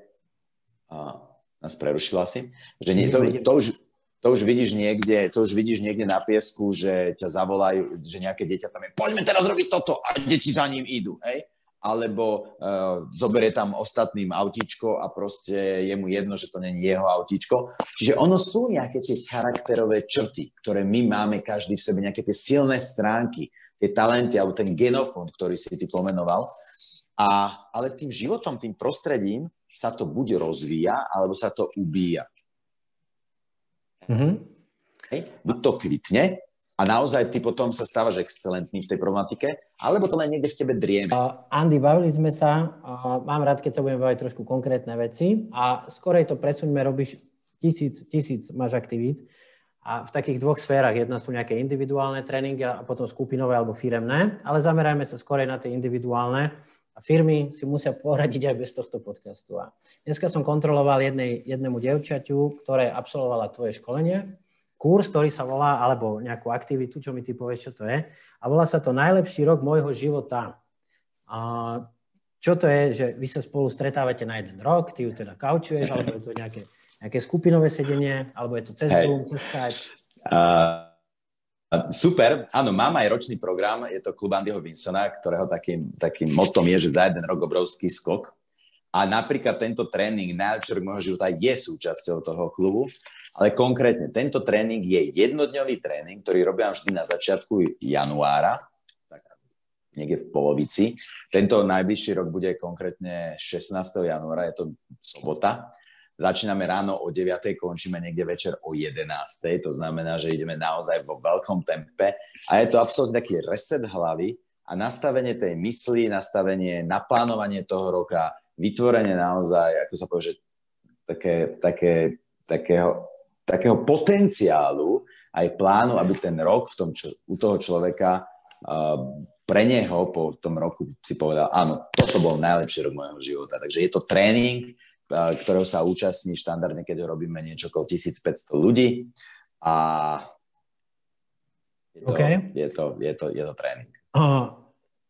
uh, nás prerušila si, že nie, to, to, už, to už vidíš niekde, to už vidíš niekde na piesku, že ťa zavolajú, že nejaké dieťa tam je, poďme teraz robiť toto a deti za ním idú, hej? Alebo uh, zoberie tam ostatným autíčko a proste je mu jedno, že to není jeho autíčko. Čiže ono sú nejaké tie charakterové črty, ktoré my máme každý v sebe, nejaké tie silné stránky, tie talenty alebo ten genofond, ktorý si ty pomenoval. A, ale tým životom, tým prostredím sa to buď rozvíja, alebo sa to ubíja. Mm-hmm. Hej? Buď to kvitne, a naozaj ty potom sa stávaš excelentný v tej problematike, alebo to len niekde v tebe drieme? Uh, Andy, bavili sme sa, uh, mám rád, keď sa budeme baviť trošku konkrétne veci a skorej to presuňme, robíš tisíc, tisíc máš aktivít a v takých dvoch sférach. Jedna sú nejaké individuálne tréningy a potom skupinové alebo firemné, ale zamerajme sa skorej na tie individuálne. A firmy si musia poradiť aj bez tohto podcastu. A dneska som kontroloval jednej, jednému dievčaťu, ktoré absolvovala tvoje školenie kurz, ktorý sa volá, alebo nejakú aktivitu, čo mi ty povieš, čo to je. A volá sa to Najlepší rok môjho života. A čo to je, že vy sa spolu stretávate na jeden rok, ty ju teda kaučuješ, alebo je to nejaké, nejaké skupinové sedenie, alebo je to cez. Zoom, cez Skype? Uh, super, áno, mám aj ročný program, je to klub Andyho Vinsona, ktorého takým, takým motom je, že za jeden rok obrovský skok. A napríklad tento tréning najlepší rok môjho života je súčasťou toho klubu. Ale konkrétne, tento tréning je jednodňový tréning, ktorý robím vždy na začiatku januára, tak niekde v polovici. Tento najbližší rok bude konkrétne 16. januára, je to sobota. Začíname ráno o 9. končíme niekde večer o 11. To znamená, že ideme naozaj vo veľkom tempe a je to absolútne taký reset hlavy a nastavenie tej mysli, nastavenie, naplánovanie toho roka, vytvorenie naozaj, ako sa povie, že také, také, takého takého potenciálu aj plánu, aby ten rok v tom, čo, u toho človeka uh, pre neho po tom roku si povedal, áno, toto bol najlepší rok môjho života. Takže je to tréning, ktorého sa účastní štandardne, keď robíme niečo okolo 1500 ľudí a je to, okay. je to, je to, je to tréning. Uh,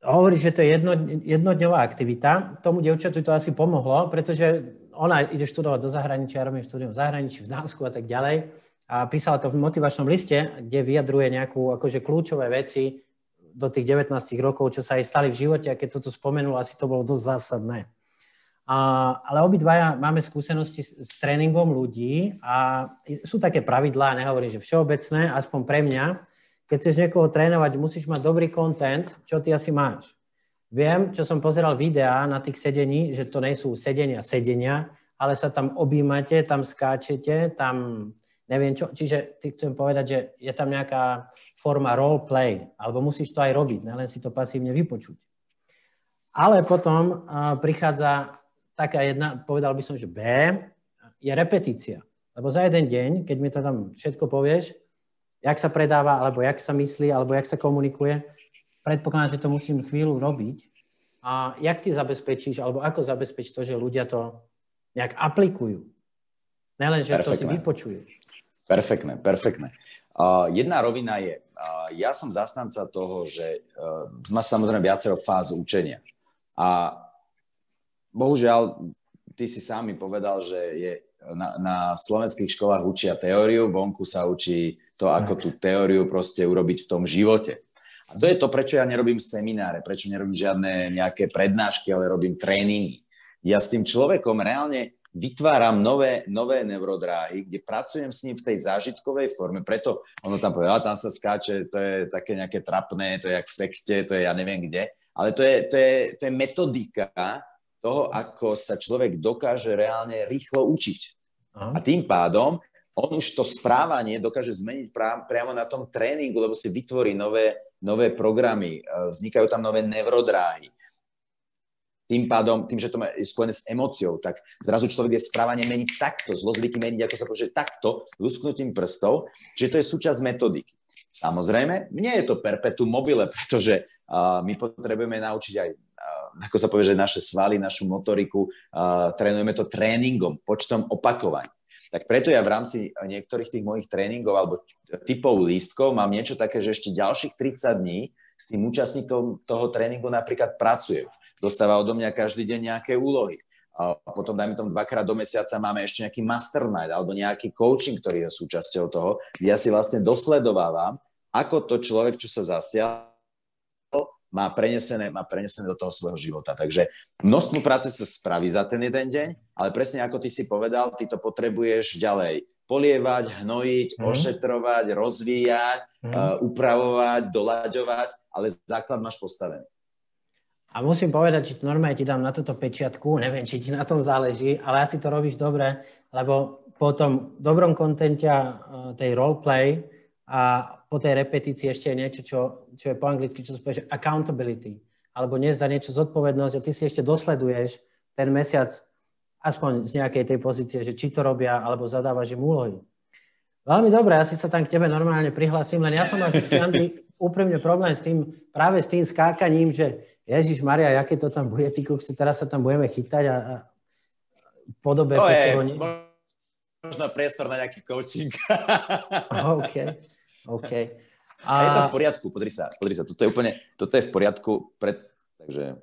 hovoríš, že to je jedno, jednodňová aktivita. Tomu devčatu to asi pomohlo, pretože ona ide študovať do zahraničia, ja robím štúdium v zahraničí, v Dánsku a tak ďalej. A písala to v motivačnom liste, kde vyjadruje nejakú akože kľúčové veci do tých 19 rokov, čo sa jej stali v živote a keď toto spomenula, asi to bolo dosť zásadné. A, ale obidvaja máme skúsenosti s, s tréningom ľudí a sú také pravidlá, nehovorím, že všeobecné, aspoň pre mňa. Keď chceš niekoho trénovať, musíš mať dobrý content, čo ty asi máš. Viem, čo som pozeral videá na tých sedení, že to nie sú sedenia, sedenia, ale sa tam objímate, tam skáčete, tam neviem čo. Čiže ty chcem povedať, že je tam nejaká forma role play, alebo musíš to aj robiť, nelen si to pasívne vypočuť. Ale potom uh, prichádza taká jedna, povedal by som, že B, je repetícia. Lebo za jeden deň, keď mi to tam všetko povieš, jak sa predáva, alebo jak sa myslí, alebo jak sa komunikuje, predpokladám, že to musím chvíľu robiť. A jak ty zabezpečíš, alebo ako zabezpečíš to, že ľudia to nejak aplikujú? Nelen, že perfektné. to si vypočujú. Perfektné, perfektné. Uh, jedna rovina je, uh, ja som zastanca toho, že uh, má samozrejme viacero fáz učenia. A bohužiaľ, ty si sám mi povedal, že je na, na slovenských školách učia teóriu, vonku sa učí to, ako tú teóriu proste urobiť v tom živote. A to je to, prečo ja nerobím semináre, prečo nerobím žiadne nejaké prednášky, ale robím tréningy. Ja s tým človekom reálne vytváram nové, nové neurodráhy, kde pracujem s ním v tej zážitkovej forme, preto ono tam povie, tam sa skáče, to je také nejaké trapné, to je jak v sekte, to je ja neviem kde, ale to je, to je, to je metodika toho, ako sa človek dokáže reálne rýchlo učiť. Aha. A tým pádom on už to správanie dokáže zmeniť priamo na tom tréningu, lebo si vytvorí nové, nové programy, vznikajú tam nové neurodráhy. Tým pádom, tým, že to je spojené s emóciou, tak zrazu človek je správanie meniť takto, zlozvyky meniť, ako sa povie, takto, lusknutím prstov, že to je súčasť metodiky. Samozrejme, nie je to perpetuum mobile, pretože uh, my potrebujeme naučiť aj, ako sa povie, že naše svaly, našu motoriku, uh, trénujeme to tréningom, počtom opakovaní. Tak preto ja v rámci niektorých tých mojich tréningov alebo typov lístkov mám niečo také, že ešte ďalších 30 dní s tým účastníkom toho tréningu napríklad pracujem dostáva odo mňa každý deň nejaké úlohy. A potom, dajme tomu, dvakrát do mesiaca máme ešte nejaký mastermind alebo nejaký coaching, ktorý je súčasťou toho, ja si vlastne dosledovávam, ako to človek, čo sa zasial, má prenesené, má prenesené do toho svojho života. Takže množstvo práce sa spraví za ten jeden deň, ale presne ako ty si povedal, ty to potrebuješ ďalej polievať, hnojiť, mm. ošetrovať, rozvíjať, mm. uh, upravovať, doľaďovať, ale základ máš postavený. A musím povedať, že normálne ti dám na toto pečiatku, neviem, či ti na tom záleží, ale asi to robíš dobre, lebo po tom dobrom kontente eh, tej roleplay a po tej repetícii ešte je niečo, čo, čo je po anglicky, čo sa povie, accountability, alebo nie za niečo zodpovednosť a ty si ešte dosleduješ ten mesiac aspoň z nejakej tej pozície, že či to robia, alebo zadávaš im úlohy. Veľmi dobre, asi sa tam k tebe normálne prihlasím, len ja som mal úprimne problém s tým, práve s tým skákaním, že Ježiš Maria, aké to tam bude, ty koksi, teraz sa tam budeme chytať a, a podobe... To je, možno priestor na nejaký coaching. OK, OK. A... a je to v poriadku, pozri sa, pozri sa, toto je úplne, toto je v poriadku, pred, takže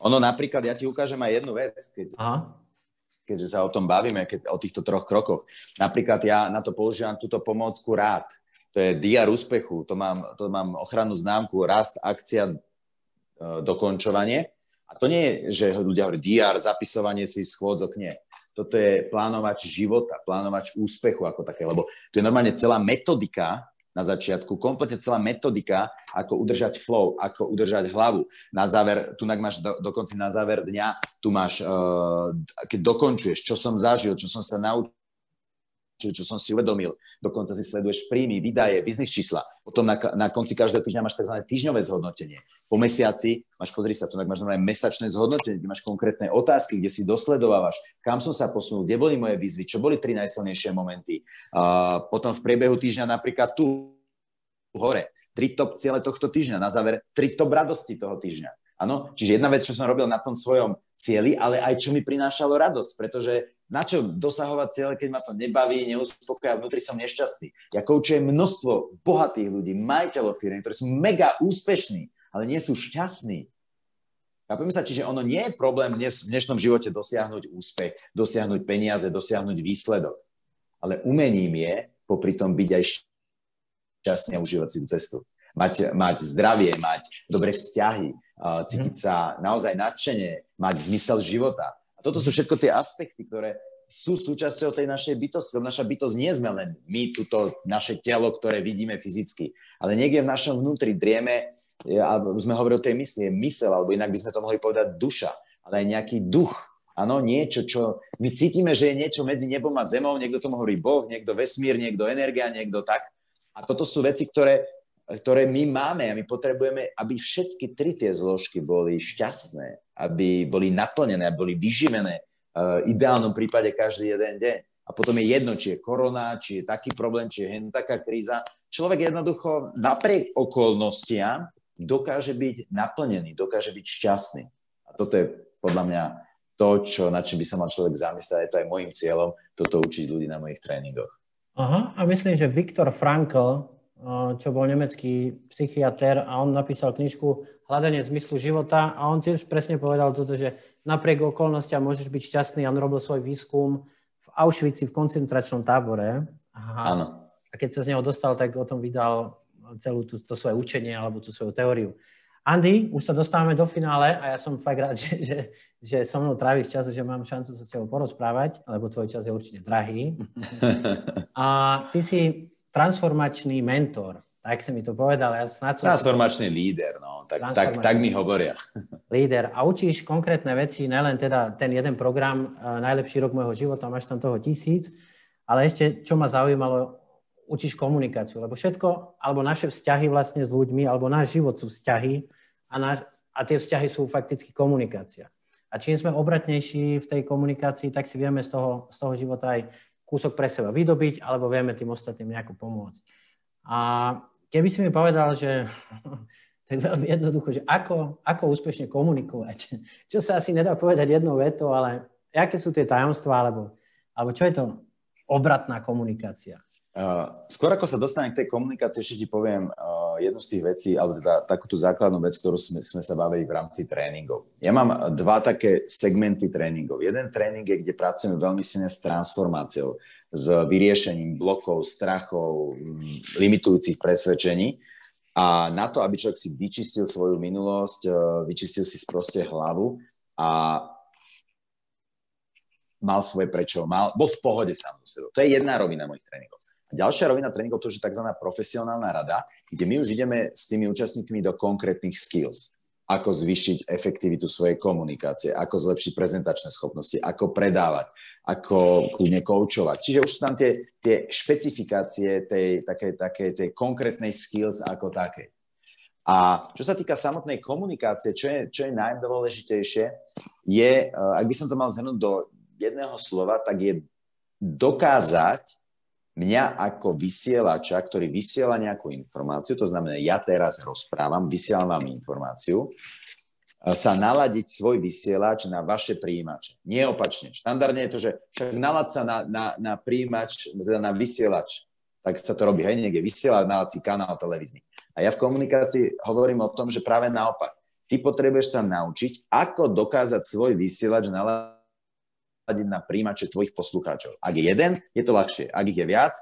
ono napríklad, ja ti ukážem aj jednu vec, keď, Aha. keďže sa o tom bavíme, keď, o týchto troch krokoch. Napríklad ja na to používam túto pomôcku rád. To je DR úspechu, to mám, to mám ochrannú známku, rast, akcia, E, dokončovanie. A to nie je, že ľudia hovorí DR, zapisovanie si schôdzok, nie. Toto je plánovač života, plánovač úspechu ako také, lebo to je normálne celá metodika na začiatku, kompletne celá metodika, ako udržať flow, ako udržať hlavu. Na záver, tu máš do, dokonca na záver dňa, tu máš, uh, keď dokončuješ, čo som zažil, čo som sa naučil, čo, čo som si uvedomil. Dokonca si sleduješ príjmy, výdaje, biznis čísla. Potom na, na konci každého týždňa máš tzv. týždňové zhodnotenie. Po mesiaci máš, pozri sa, tu máš normálne mesačné zhodnotenie, kde máš konkrétne otázky, kde si dosledovávaš, kam som sa posunul, kde boli moje výzvy, čo boli tri najsilnejšie momenty. Uh, potom v priebehu týždňa napríklad tu hore, tri top ciele tohto týždňa, na záver tri top radosti toho týždňa. Áno, čiže jedna vec, čo som robil na tom svojom cieli, ale aj čo mi prinášalo radosť, pretože na čo dosahovať cieľe, keď ma to nebaví, neuspokoja, vnútri som nešťastný. Ja koučujem množstvo bohatých ľudí, majiteľov firmy, ktorí sú mega úspešní, ale nie sú šťastní. Chápeme sa, čiže ono nie je problém dnes, v dnešnom živote dosiahnuť úspech, dosiahnuť peniaze, dosiahnuť výsledok. Ale umením je popri tom byť aj šťastný a užívať si tú cestu. Mať, mať zdravie, mať dobré vzťahy, cítiť mhm. sa naozaj nadšene, mať zmysel života toto sú všetko tie aspekty, ktoré sú súčasťou tej našej bytosti. Naša bytosť nie sme len my, túto naše telo, ktoré vidíme fyzicky, ale niekde v našom vnútri drieme, a sme hovorili o tej mysli, je mysel, alebo inak by sme to mohli povedať duša, ale aj nejaký duch. Áno, niečo, čo my cítime, že je niečo medzi nebom a zemou, niekto tomu hovorí Boh, niekto vesmír, niekto energia, niekto tak. A toto sú veci, ktoré, ktoré my máme a my potrebujeme, aby všetky tri tie zložky boli šťastné, aby boli naplnené, aby boli vyživené uh, v ideálnom prípade každý jeden deň. A potom je jedno, či je korona, či je taký problém, či je hen taká kríza. Človek jednoducho napriek okolnostiam dokáže byť naplnený, dokáže byť šťastný. A toto je podľa mňa to, čo, na čím by sa mal človek zamyslieť, je to aj môjim cieľom, toto učiť ľudí na mojich tréningoch. Aha, a myslím, že Viktor Frankl, čo bol nemecký psychiatr a on napísal knižku Hľadanie zmyslu života a on tiež presne povedal toto, že napriek okolnostiam môžeš byť šťastný on robil svoj výskum v Auschwitzi v koncentračnom tábore. Aha. Áno. A keď sa z neho dostal, tak o tom vydal celú tú, to svoje učenie alebo tú svoju teóriu. Andy, už sa dostávame do finále a ja som fakt rád, že, že, že so mnou tráviš čas, že mám šancu sa s tebou porozprávať, lebo tvoj čas je určite drahý. A ty si transformačný mentor. Tak si mi to povedal. Ja snad som transformačný líder, no. Tak, tak, tak mi hovoria. Líder. A učíš konkrétne veci, nelen teda ten jeden program, uh, najlepší rok môjho života, máš tam toho tisíc, ale ešte, čo ma zaujímalo, učíš komunikáciu, lebo všetko, alebo naše vzťahy vlastne s ľuďmi, alebo náš život sú vzťahy a, náš, a tie vzťahy sú fakticky komunikácia. A čím sme obratnejší v tej komunikácii, tak si vieme z toho, z toho života aj kúsok pre seba vydobiť, alebo vieme tým ostatným nejako pomôcť. A keby si mi povedal, že tak veľmi jednoducho, že ako, ako úspešne komunikovať, čo sa asi nedá povedať jednou vetou, ale aké sú tie tajomstvá, alebo, alebo čo je to obratná komunikácia? Uh, skôr ako sa dostanem k tej komunikácii, ešte ti poviem uh, jednu z tých vecí, alebo teda takúto základnú vec, ktorú sme, sme sa bavili v rámci tréningov. Ja mám dva také segmenty tréningov. Jeden tréning je, kde pracujeme veľmi silne s transformáciou, s vyriešením blokov, strachov, limitujúcich presvedčení. A na to, aby človek si vyčistil svoju minulosť, uh, vyčistil si sproste hlavu a mal svoje prečo, mal, bol v pohode sám so sebou. To je jedna rovina mojich tréningov. A ďalšia rovina tréningov to je tzv. profesionálna rada, kde my už ideme s tými účastníkmi do konkrétnych skills. Ako zvýšiť efektivitu svojej komunikácie, ako zlepšiť prezentačné schopnosti, ako predávať, ako kľudne koučovať. Čiže už sú tam tie, tie špecifikácie tej, také, také, tej konkrétnej skills ako také. A čo sa týka samotnej komunikácie, čo je, čo je najdôležitejšie, je, eh, ak by som to mal zhrnúť do jedného slova, tak je dokázať mňa ako vysielača, ktorý vysiela nejakú informáciu, to znamená, ja teraz rozprávam, vysielam vám informáciu, sa naladiť svoj vysielač na vaše príjimače. Nie opačne. Štandardne je to, že však nalad sa na, na, na príjimač, teda na vysielač. Tak sa to robí, hej, niekde vysiela nalací kanál televízny. A ja v komunikácii hovorím o tom, že práve naopak. Ty potrebuješ sa naučiť, ako dokázať svoj vysielač naladiť na príjimače tvojich poslucháčov. Ak je jeden, je to ľahšie. Ak ich je viac,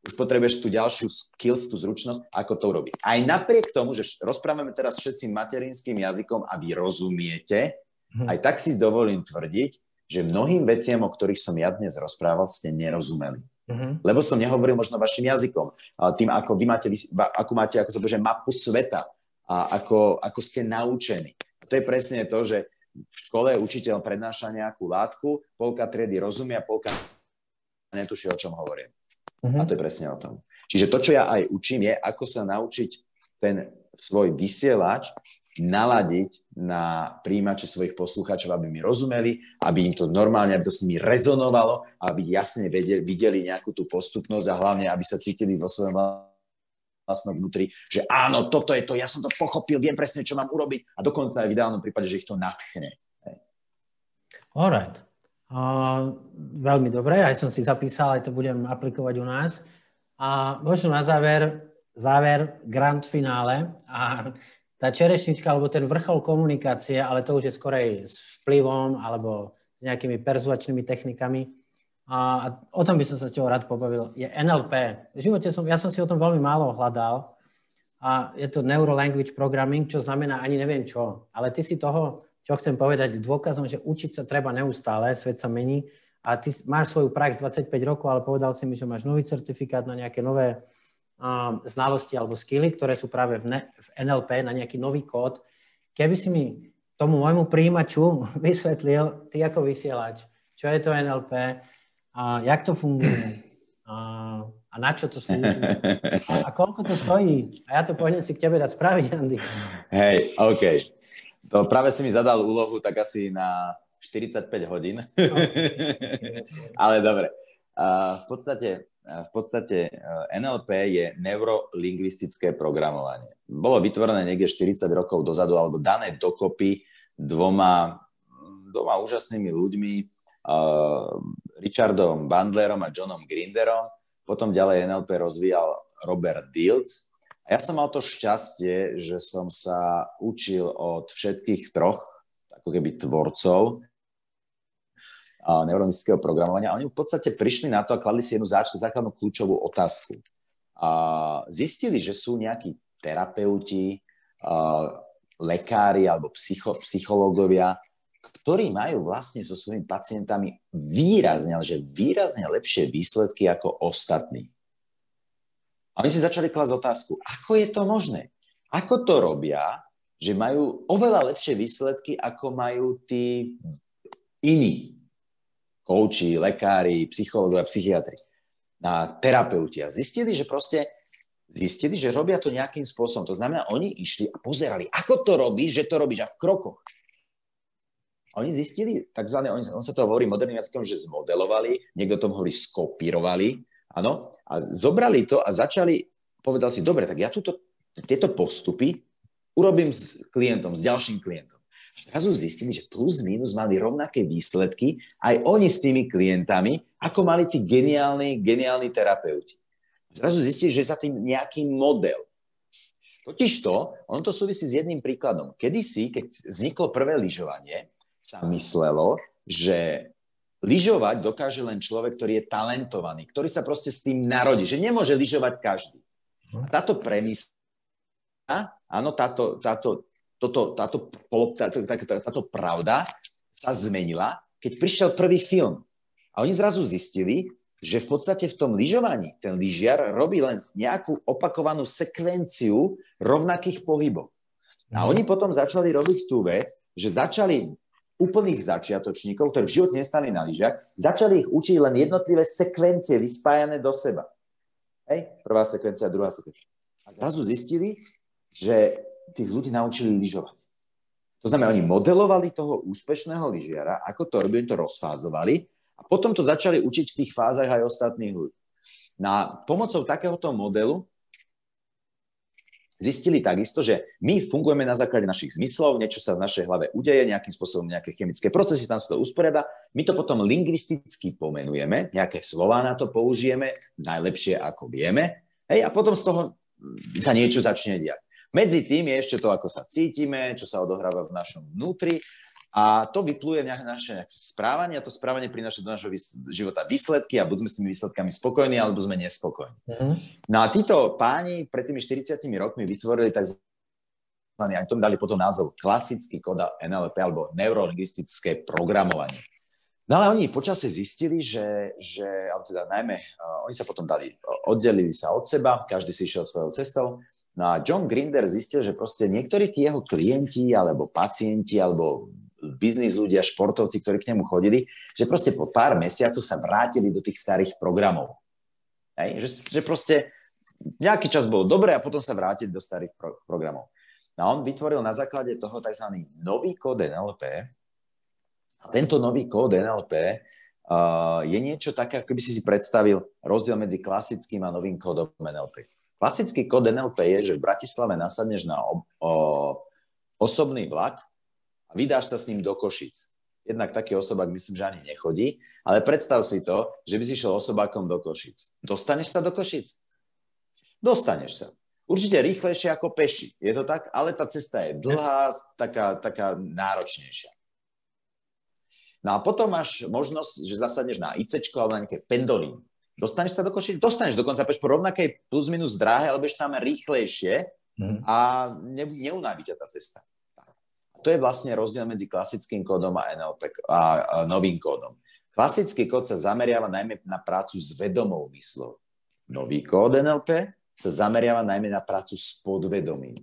už potrebuješ tú ďalšiu skills, tú zručnosť, ako to urobiť. Aj napriek tomu, že rozprávame teraz všetci materinským jazykom a vy rozumiete, hm. aj tak si dovolím tvrdiť, že mnohým veciam, o ktorých som ja dnes rozprával, ste nerozumeli. Uh-huh. Lebo som nehovoril možno vašim jazykom, ale tým, ako vy máte, ako máte ako sa bože, mapu sveta a ako, ako ste naučení. A to je presne to, že v škole učiteľ prednáša nejakú látku, polka triedy rozumie polka netuší, o čom hovorím. Uh-huh. A to je presne o tom. Čiže to, čo ja aj učím, je, ako sa naučiť ten svoj vysielač naladiť na príjimače svojich poslucháčov, aby mi rozumeli, aby im to normálne, aby to s nimi rezonovalo, aby jasne vedeli, videli nejakú tú postupnosť a hlavne, aby sa cítili vo svojom vlastnom vnútri, že áno, toto je to, ja som to pochopil, viem presne, čo mám urobiť a dokonca aj v ideálnom prípade, že ich to natchne. Alright. Uh, veľmi dobre, aj som si zapísal, aj to budem aplikovať u nás. A možno na záver, záver grand finále a tá čerešnička, alebo ten vrchol komunikácie, ale to už je skorej s vplyvom alebo s nejakými perzuačnými technikami, a o tom by som sa s tebou rád pobavil, je NLP. V živote som, ja som si o tom veľmi málo hľadal a je to Neuro Language Programming, čo znamená ani neviem čo. Ale ty si toho, čo chcem povedať, dôkazom, že učiť sa treba neustále, svet sa mení a ty máš svoju prax 25 rokov, ale povedal si mi, že máš nový certifikát na nejaké nové um, znalosti alebo skily, ktoré sú práve v, ne, v NLP, na nejaký nový kód. Keby si mi tomu môjmu príjimaču vysvetlil, ty ako vysielač, čo je to NLP, a jak to funguje a, a na čo to slúži a, a koľko to stojí. A ja to pôjdem si k tebe dať spraviť, Andy. Hej, OK. To práve si mi zadal úlohu tak asi na 45 hodín. Ale dobre. v podstate, v podstate NLP je neurolingvistické programovanie. Bolo vytvorené niekde 40 rokov dozadu alebo dané dokopy dvoma, dvoma úžasnými ľuďmi, Richardom Bandlerom a Johnom Grinderom. Potom ďalej NLP rozvíjal Robert Diltz. A ja som mal to šťastie, že som sa učil od všetkých troch, ako keby tvorcov neurologického programovania. A oni v podstate prišli na to a kladli si jednu základnú kľúčovú otázku. A zistili, že sú nejakí terapeuti, lekári alebo psycho, psychológovia, ktorí majú vlastne so svojimi pacientami výrazne, ale že výrazne lepšie výsledky ako ostatní. A my si začali klásť otázku, ako je to možné? Ako to robia, že majú oveľa lepšie výsledky, ako majú tí iní kouči, lekári, psychológovia, psychiatri. na terapeuti a zistili, že proste zistili, že robia to nejakým spôsobom. To znamená, oni išli a pozerali, ako to robíš, že to robíš a v krokoch. Oni zistili, takzvané, on, on sa to hovorí moderným jazykom, že zmodelovali, niekto tomu hovorí skopírovali, áno, a zobrali to a začali, povedal si, dobre, tak ja túto, tieto postupy urobím s klientom, s ďalším klientom. A zrazu zistili, že plus minus mali rovnaké výsledky aj oni s tými klientami, ako mali tí geniálni, geniálni terapeuti. Zrazu zistili, že je za tým nejaký model. Totižto, ono to súvisí s jedným príkladom. Kedysi, keď vzniklo prvé lyžovanie, sa myslelo, že lyžovať dokáže len človek, ktorý je talentovaný, ktorý sa proste s tým narodí, že nemôže lyžovať každý. A táto premisa, áno, táto, táto, toto, táto, táto, táto, pravda sa zmenila, keď prišiel prvý film. A oni zrazu zistili, že v podstate v tom lyžovaní ten lyžiar robí len nejakú opakovanú sekvenciu rovnakých pohybov. A mhm. oni potom začali robiť tú vec, že začali úplných začiatočníkov, ktorí v živote nestali na lyžiach, začali ich učiť len jednotlivé sekvencie vyspájané do seba. Hej? Prvá sekvencia, druhá sekvencia. A zrazu zistili, že tých ľudí naučili lyžovať. To znamená, oni modelovali toho úspešného lyžiara, ako to robili, to rozfázovali a potom to začali učiť v tých fázach aj ostatných ľudí. Na pomocou takéhoto modelu zistili takisto, že my fungujeme na základe našich zmyslov, niečo sa v našej hlave udeje, nejakým spôsobom nejaké chemické procesy, tam sa to usporiada. My to potom lingvisticky pomenujeme, nejaké slová na to použijeme, najlepšie ako vieme, hej, a potom z toho sa niečo začne diať. Medzi tým je ešte to, ako sa cítime, čo sa odohráva v našom vnútri a to vypluje naše nejaké správanie a to správanie prináša do našho života výsledky a buď sme s tými výsledkami spokojní, alebo sme nespokojní. Mm-hmm. No a títo páni pred tými 40 rokmi vytvorili tzv. aj tomu dali potom názov klasický kód NLP alebo neurolingvistické programovanie. No ale oni počase zistili, že, že ale teda najmä, uh, oni sa potom dali, oddelili sa od seba, každý si išiel svojou cestou. No a John Grinder zistil, že proste niektorí tí jeho klienti alebo pacienti alebo biznis ľudia, športovci, ktorí k nemu chodili, že proste po pár mesiacoch sa vrátili do tých starých programov. Hej? Že, že proste nejaký čas bolo dobré a potom sa vrátili do starých pro- programov. No a on vytvoril na základe toho tzv. nový kód NLP. A tento nový kód NLP uh, je niečo také, ako by si si predstavil rozdiel medzi klasickým a novým kódom NLP. Klasický kód NLP je, že v Bratislave nasadneš na o, o, osobný vlak a vydáš sa s ním do Košic. Jednak taký osobák myslím, že ani nechodí, ale predstav si to, že by si šiel osobákom do Košic. Dostaneš sa do Košic? Dostaneš sa. Určite rýchlejšie ako peši. Je to tak? Ale tá cesta je dlhá, taká, taká náročnejšia. No a potom máš možnosť, že zasadneš na IC alebo na nejaké pendolín. Dostaneš sa do Košic? Dostaneš dokonca peš po rovnakej plus minus dráhe, ale budeš tam rýchlejšie mhm. a ne, neunávi ťa tá cesta to je vlastne rozdiel medzi klasickým kódom a NLP a, novým kódom. Klasický kód sa zameriava najmä na prácu s vedomou myslou. Nový kód NLP sa zameriava najmä na prácu s podvedomím.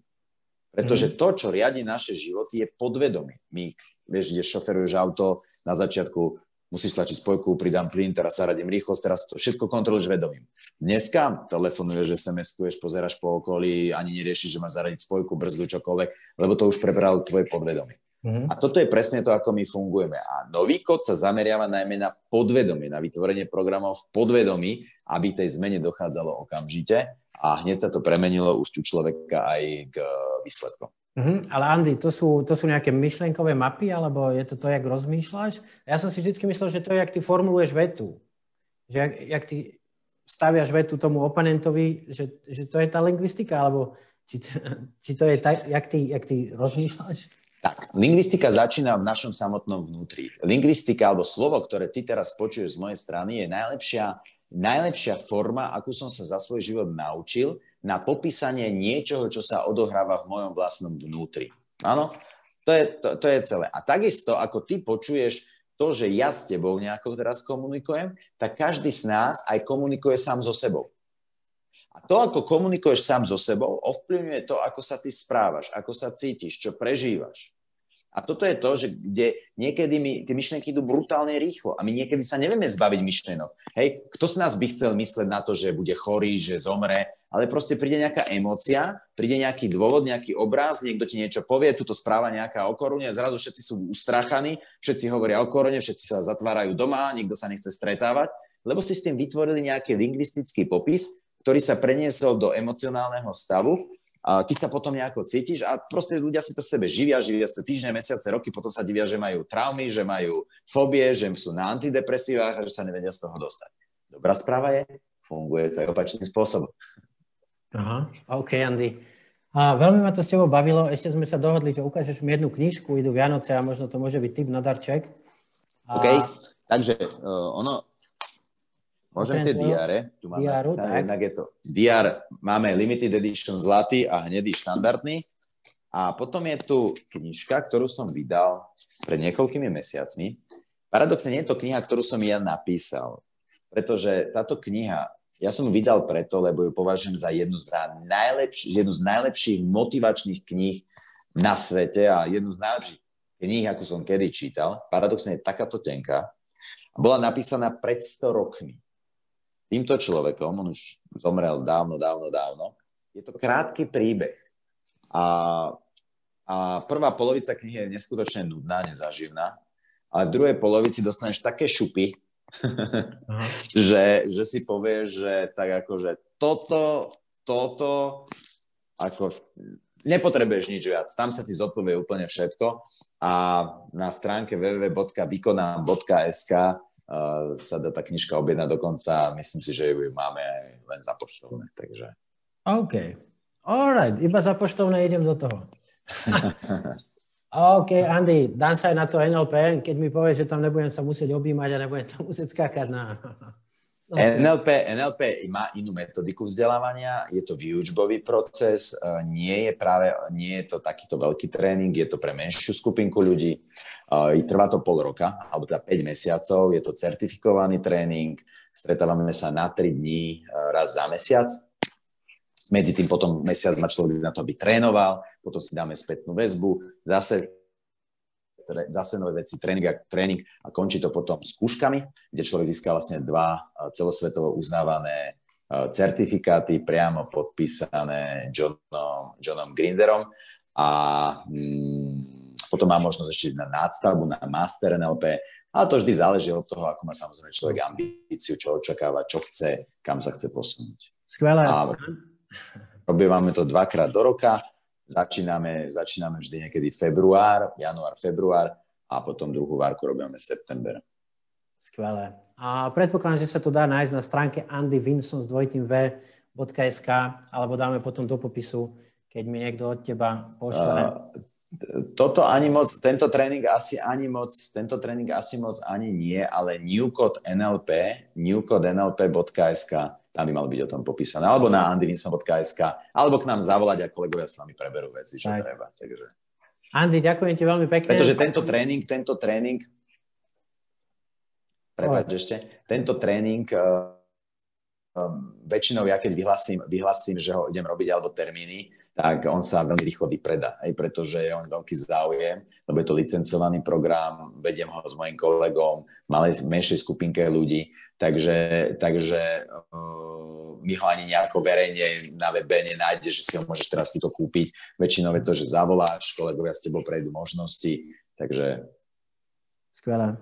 Pretože mhm. to, čo riadi naše životy, je podvedomie. My, vieš, kde šoferuješ auto, na začiatku musíš tlačiť spojku, pridám plyn, teraz sa radím rýchlosť, teraz to všetko kontroluješ vedomím. Dneska telefonuješ, SMS-kuješ, pozeráš po okolí, ani neriešiš, že máš zaradiť spojku, brzdu, čokoľvek, lebo to už prebral tvoje podvedomie. Mm-hmm. A toto je presne to, ako my fungujeme. A nový kód sa zameriava najmä na podvedomie, na vytvorenie programov v podvedomí, aby tej zmene dochádzalo okamžite a hneď sa to premenilo už u človeka aj k výsledkom. Mm-hmm. Ale Andy, to sú, to sú nejaké myšlenkové mapy, alebo je to to, jak rozmýšľaš? Ja som si vždy myslel, že to je, jak ty formuluješ vetu. Že jak, jak ty staviaš vetu tomu oponentovi, že, že to je tá lingvistika, alebo či, či to je tak, jak ty, jak ty rozmýšľaš? Tak, lingvistika začína v našom samotnom vnútri. Lingvistika, alebo slovo, ktoré ty teraz počuješ z mojej strany, je najlepšia, najlepšia forma, akú som sa za svoj život naučil, na popísanie niečoho, čo sa odohráva v mojom vlastnom vnútri. Áno, to je, to, to je celé. A takisto, ako ty počuješ to, že ja s tebou nejako teraz komunikujem, tak každý z nás aj komunikuje sám so sebou. A to, ako komunikuješ sám so sebou, ovplyvňuje to, ako sa ty správaš, ako sa cítiš, čo prežívaš. A toto je to, že kde niekedy mi tie myšlienky idú brutálne rýchlo a my niekedy sa nevieme zbaviť myšlienok. Hej, kto z nás by chcel mysleť na to, že bude chorý, že zomre, ale proste príde nejaká emócia, príde nejaký dôvod, nejaký obraz, niekto ti niečo povie, tuto správa nejaká o korune zrazu všetci sú ustráchaní, všetci hovoria o korune, všetci sa zatvárajú doma, nikto sa nechce stretávať, lebo si s tým vytvorili nejaký lingvistický popis, ktorý sa preniesol do emocionálneho stavu a ty sa potom nejako cítiš a proste ľudia si to v sebe živia, živia sa týždne, mesiace, roky, potom sa divia, že majú traumy, že majú fóbie, že sú na antidepresívach a že sa nevedia z toho dostať. Dobrá správa je, funguje to aj opačným spôsobom. Aha, OK, Andy. A veľmi ma to s tebou bavilo. Ešte sme sa dohodli, že ukážeš mi jednu knižku, idú Vianoce a možno to môže byť typ na darček. A... OK, takže uh, ono, Môžem tie diare. Tu máme Diaru, tak. Jednak je to DR, máme limited edition zlatý a hnedý štandardný. A potom je tu knižka, ktorú som vydal pred niekoľkými mesiacmi. Paradoxne nie je to kniha, ktorú som ja napísal, pretože táto kniha, ja som ju vydal preto, lebo ju považujem za jednu z, najlepš- jednu z najlepších motivačných kníh na svete a jednu z najlepších kníh, ako som kedy čítal. Paradoxne je takáto tenká. Bola napísaná pred 100 rokmi týmto človekom, on už zomrel dávno, dávno, dávno, je to krátky príbeh. A, a prvá polovica knihy je neskutočne nudná, nezaživná, ale v druhej polovici dostaneš také šupy, že, že si povieš, že tak ako, že toto, toto, ako nepotrebuješ nič viac. Tam sa ti zodpovie úplne všetko a na stránke www.vykonám.sk sa dá tá knižka objednať dokonca. Myslím si, že ju máme aj len za poštovné. Takže... OK. Alright, iba za poštovné idem do toho. OK, Andy, dám sa aj na to NLP, keď mi povieš, že tam nebudem sa musieť objímať a nebudem tam musieť skákať na... NLP, NLP má inú metodiku vzdelávania, je to výučbový proces, e, nie je práve, nie je to takýto veľký tréning, je to pre menšiu skupinku ľudí, e, trvá to pol roka, alebo teda 5 mesiacov, je to certifikovaný tréning, stretávame sa na 3 dní e, raz za mesiac, medzi tým potom mesiac má človek na to, aby trénoval, potom si dáme spätnú väzbu, zase zase nové veci, tréning a, tréning a končí to potom skúškami, kde človek získa vlastne dva celosvetovo uznávané certifikáty priamo podpísané Johnom, Johnom Grinderom a mm, potom má možnosť ešte ísť na nadstavbu, na Master NLP, ale to vždy záleží od toho, ako má samozrejme človek ambíciu, čo očakáva, čo chce, kam sa chce posunúť. Skvelé. A robívame to dvakrát do roka Začíname, začíname vždy niekedy február, január, február a potom druhú várku robíme september. Skvelé. A predpokladám, že sa to dá nájsť na stránke andyvinson s dvojitým v.sk alebo dáme potom do popisu, keď mi niekto od teba pošle. Uh, toto ani moc, tento tréning asi ani moc, tento tréning asi moc ani nie, ale newcode NLP, newcodenlp.sk tam by malo byť o tom popísané. Alebo na andyvinson.sk, alebo k nám zavolať a kolegovia s nami preberú veci, čo tak. treba. Takže... Andy, ďakujem ti veľmi pekne. Pretože tento tréning, tento tréning, prepáč ešte, tento tréning um, väčšinou ja keď vyhlasím, vyhlasím, že ho idem robiť alebo termíny, tak on sa veľmi rýchlo vypreda, aj pretože je on veľký záujem, lebo je to licencovaný program, vediem ho s mojim kolegom, malej, menšej skupinke ľudí, takže, takže uh, my ho ani nejako verejne na webe nenájde, že si ho môžeš teraz to kúpiť. Väčšinou je to, že zavoláš, kolegovia s tebou prejdú možnosti, takže... Skvelé.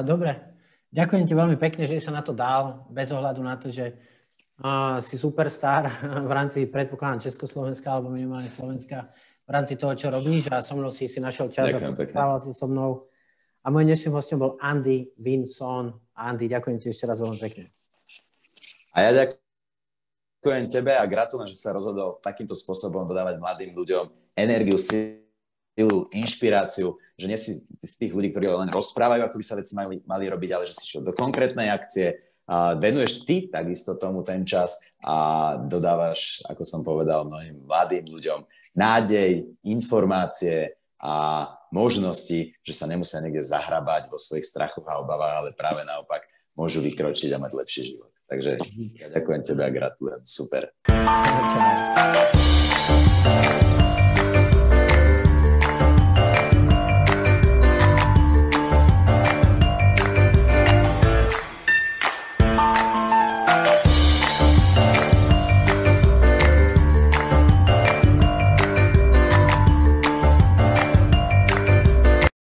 Dobre, ďakujem ti veľmi pekne, že sa na to dal, bez ohľadu na to, že si superstar v rámci, predpokladám, Československa alebo minimálne Slovenska v rámci toho, čo robíš a so mnou si si našiel čas ďakujem, a stával si so mnou. A môj dnešným hostom bol Andy Vinson. Andy, ďakujem ti ešte raz veľmi pekne. A ja ďakujem tebe a gratulujem, že sa rozhodol takýmto spôsobom dodávať mladým ľuďom energiu, silu, inšpiráciu, že nie si z tých ľudí, ktorí len rozprávajú, ako by sa veci mali, mali robiť, ale že si šiel do konkrétnej akcie, a venuješ ty takisto tomu ten čas a dodávaš, ako som povedal, mnohým mladým ľuďom nádej, informácie a možnosti, že sa nemusia niekde zahrabať vo svojich strachoch a obavách, ale práve naopak môžu vykročiť a mať lepší život. Takže ja ďakujem tebe a gratulujem. Super. Okay.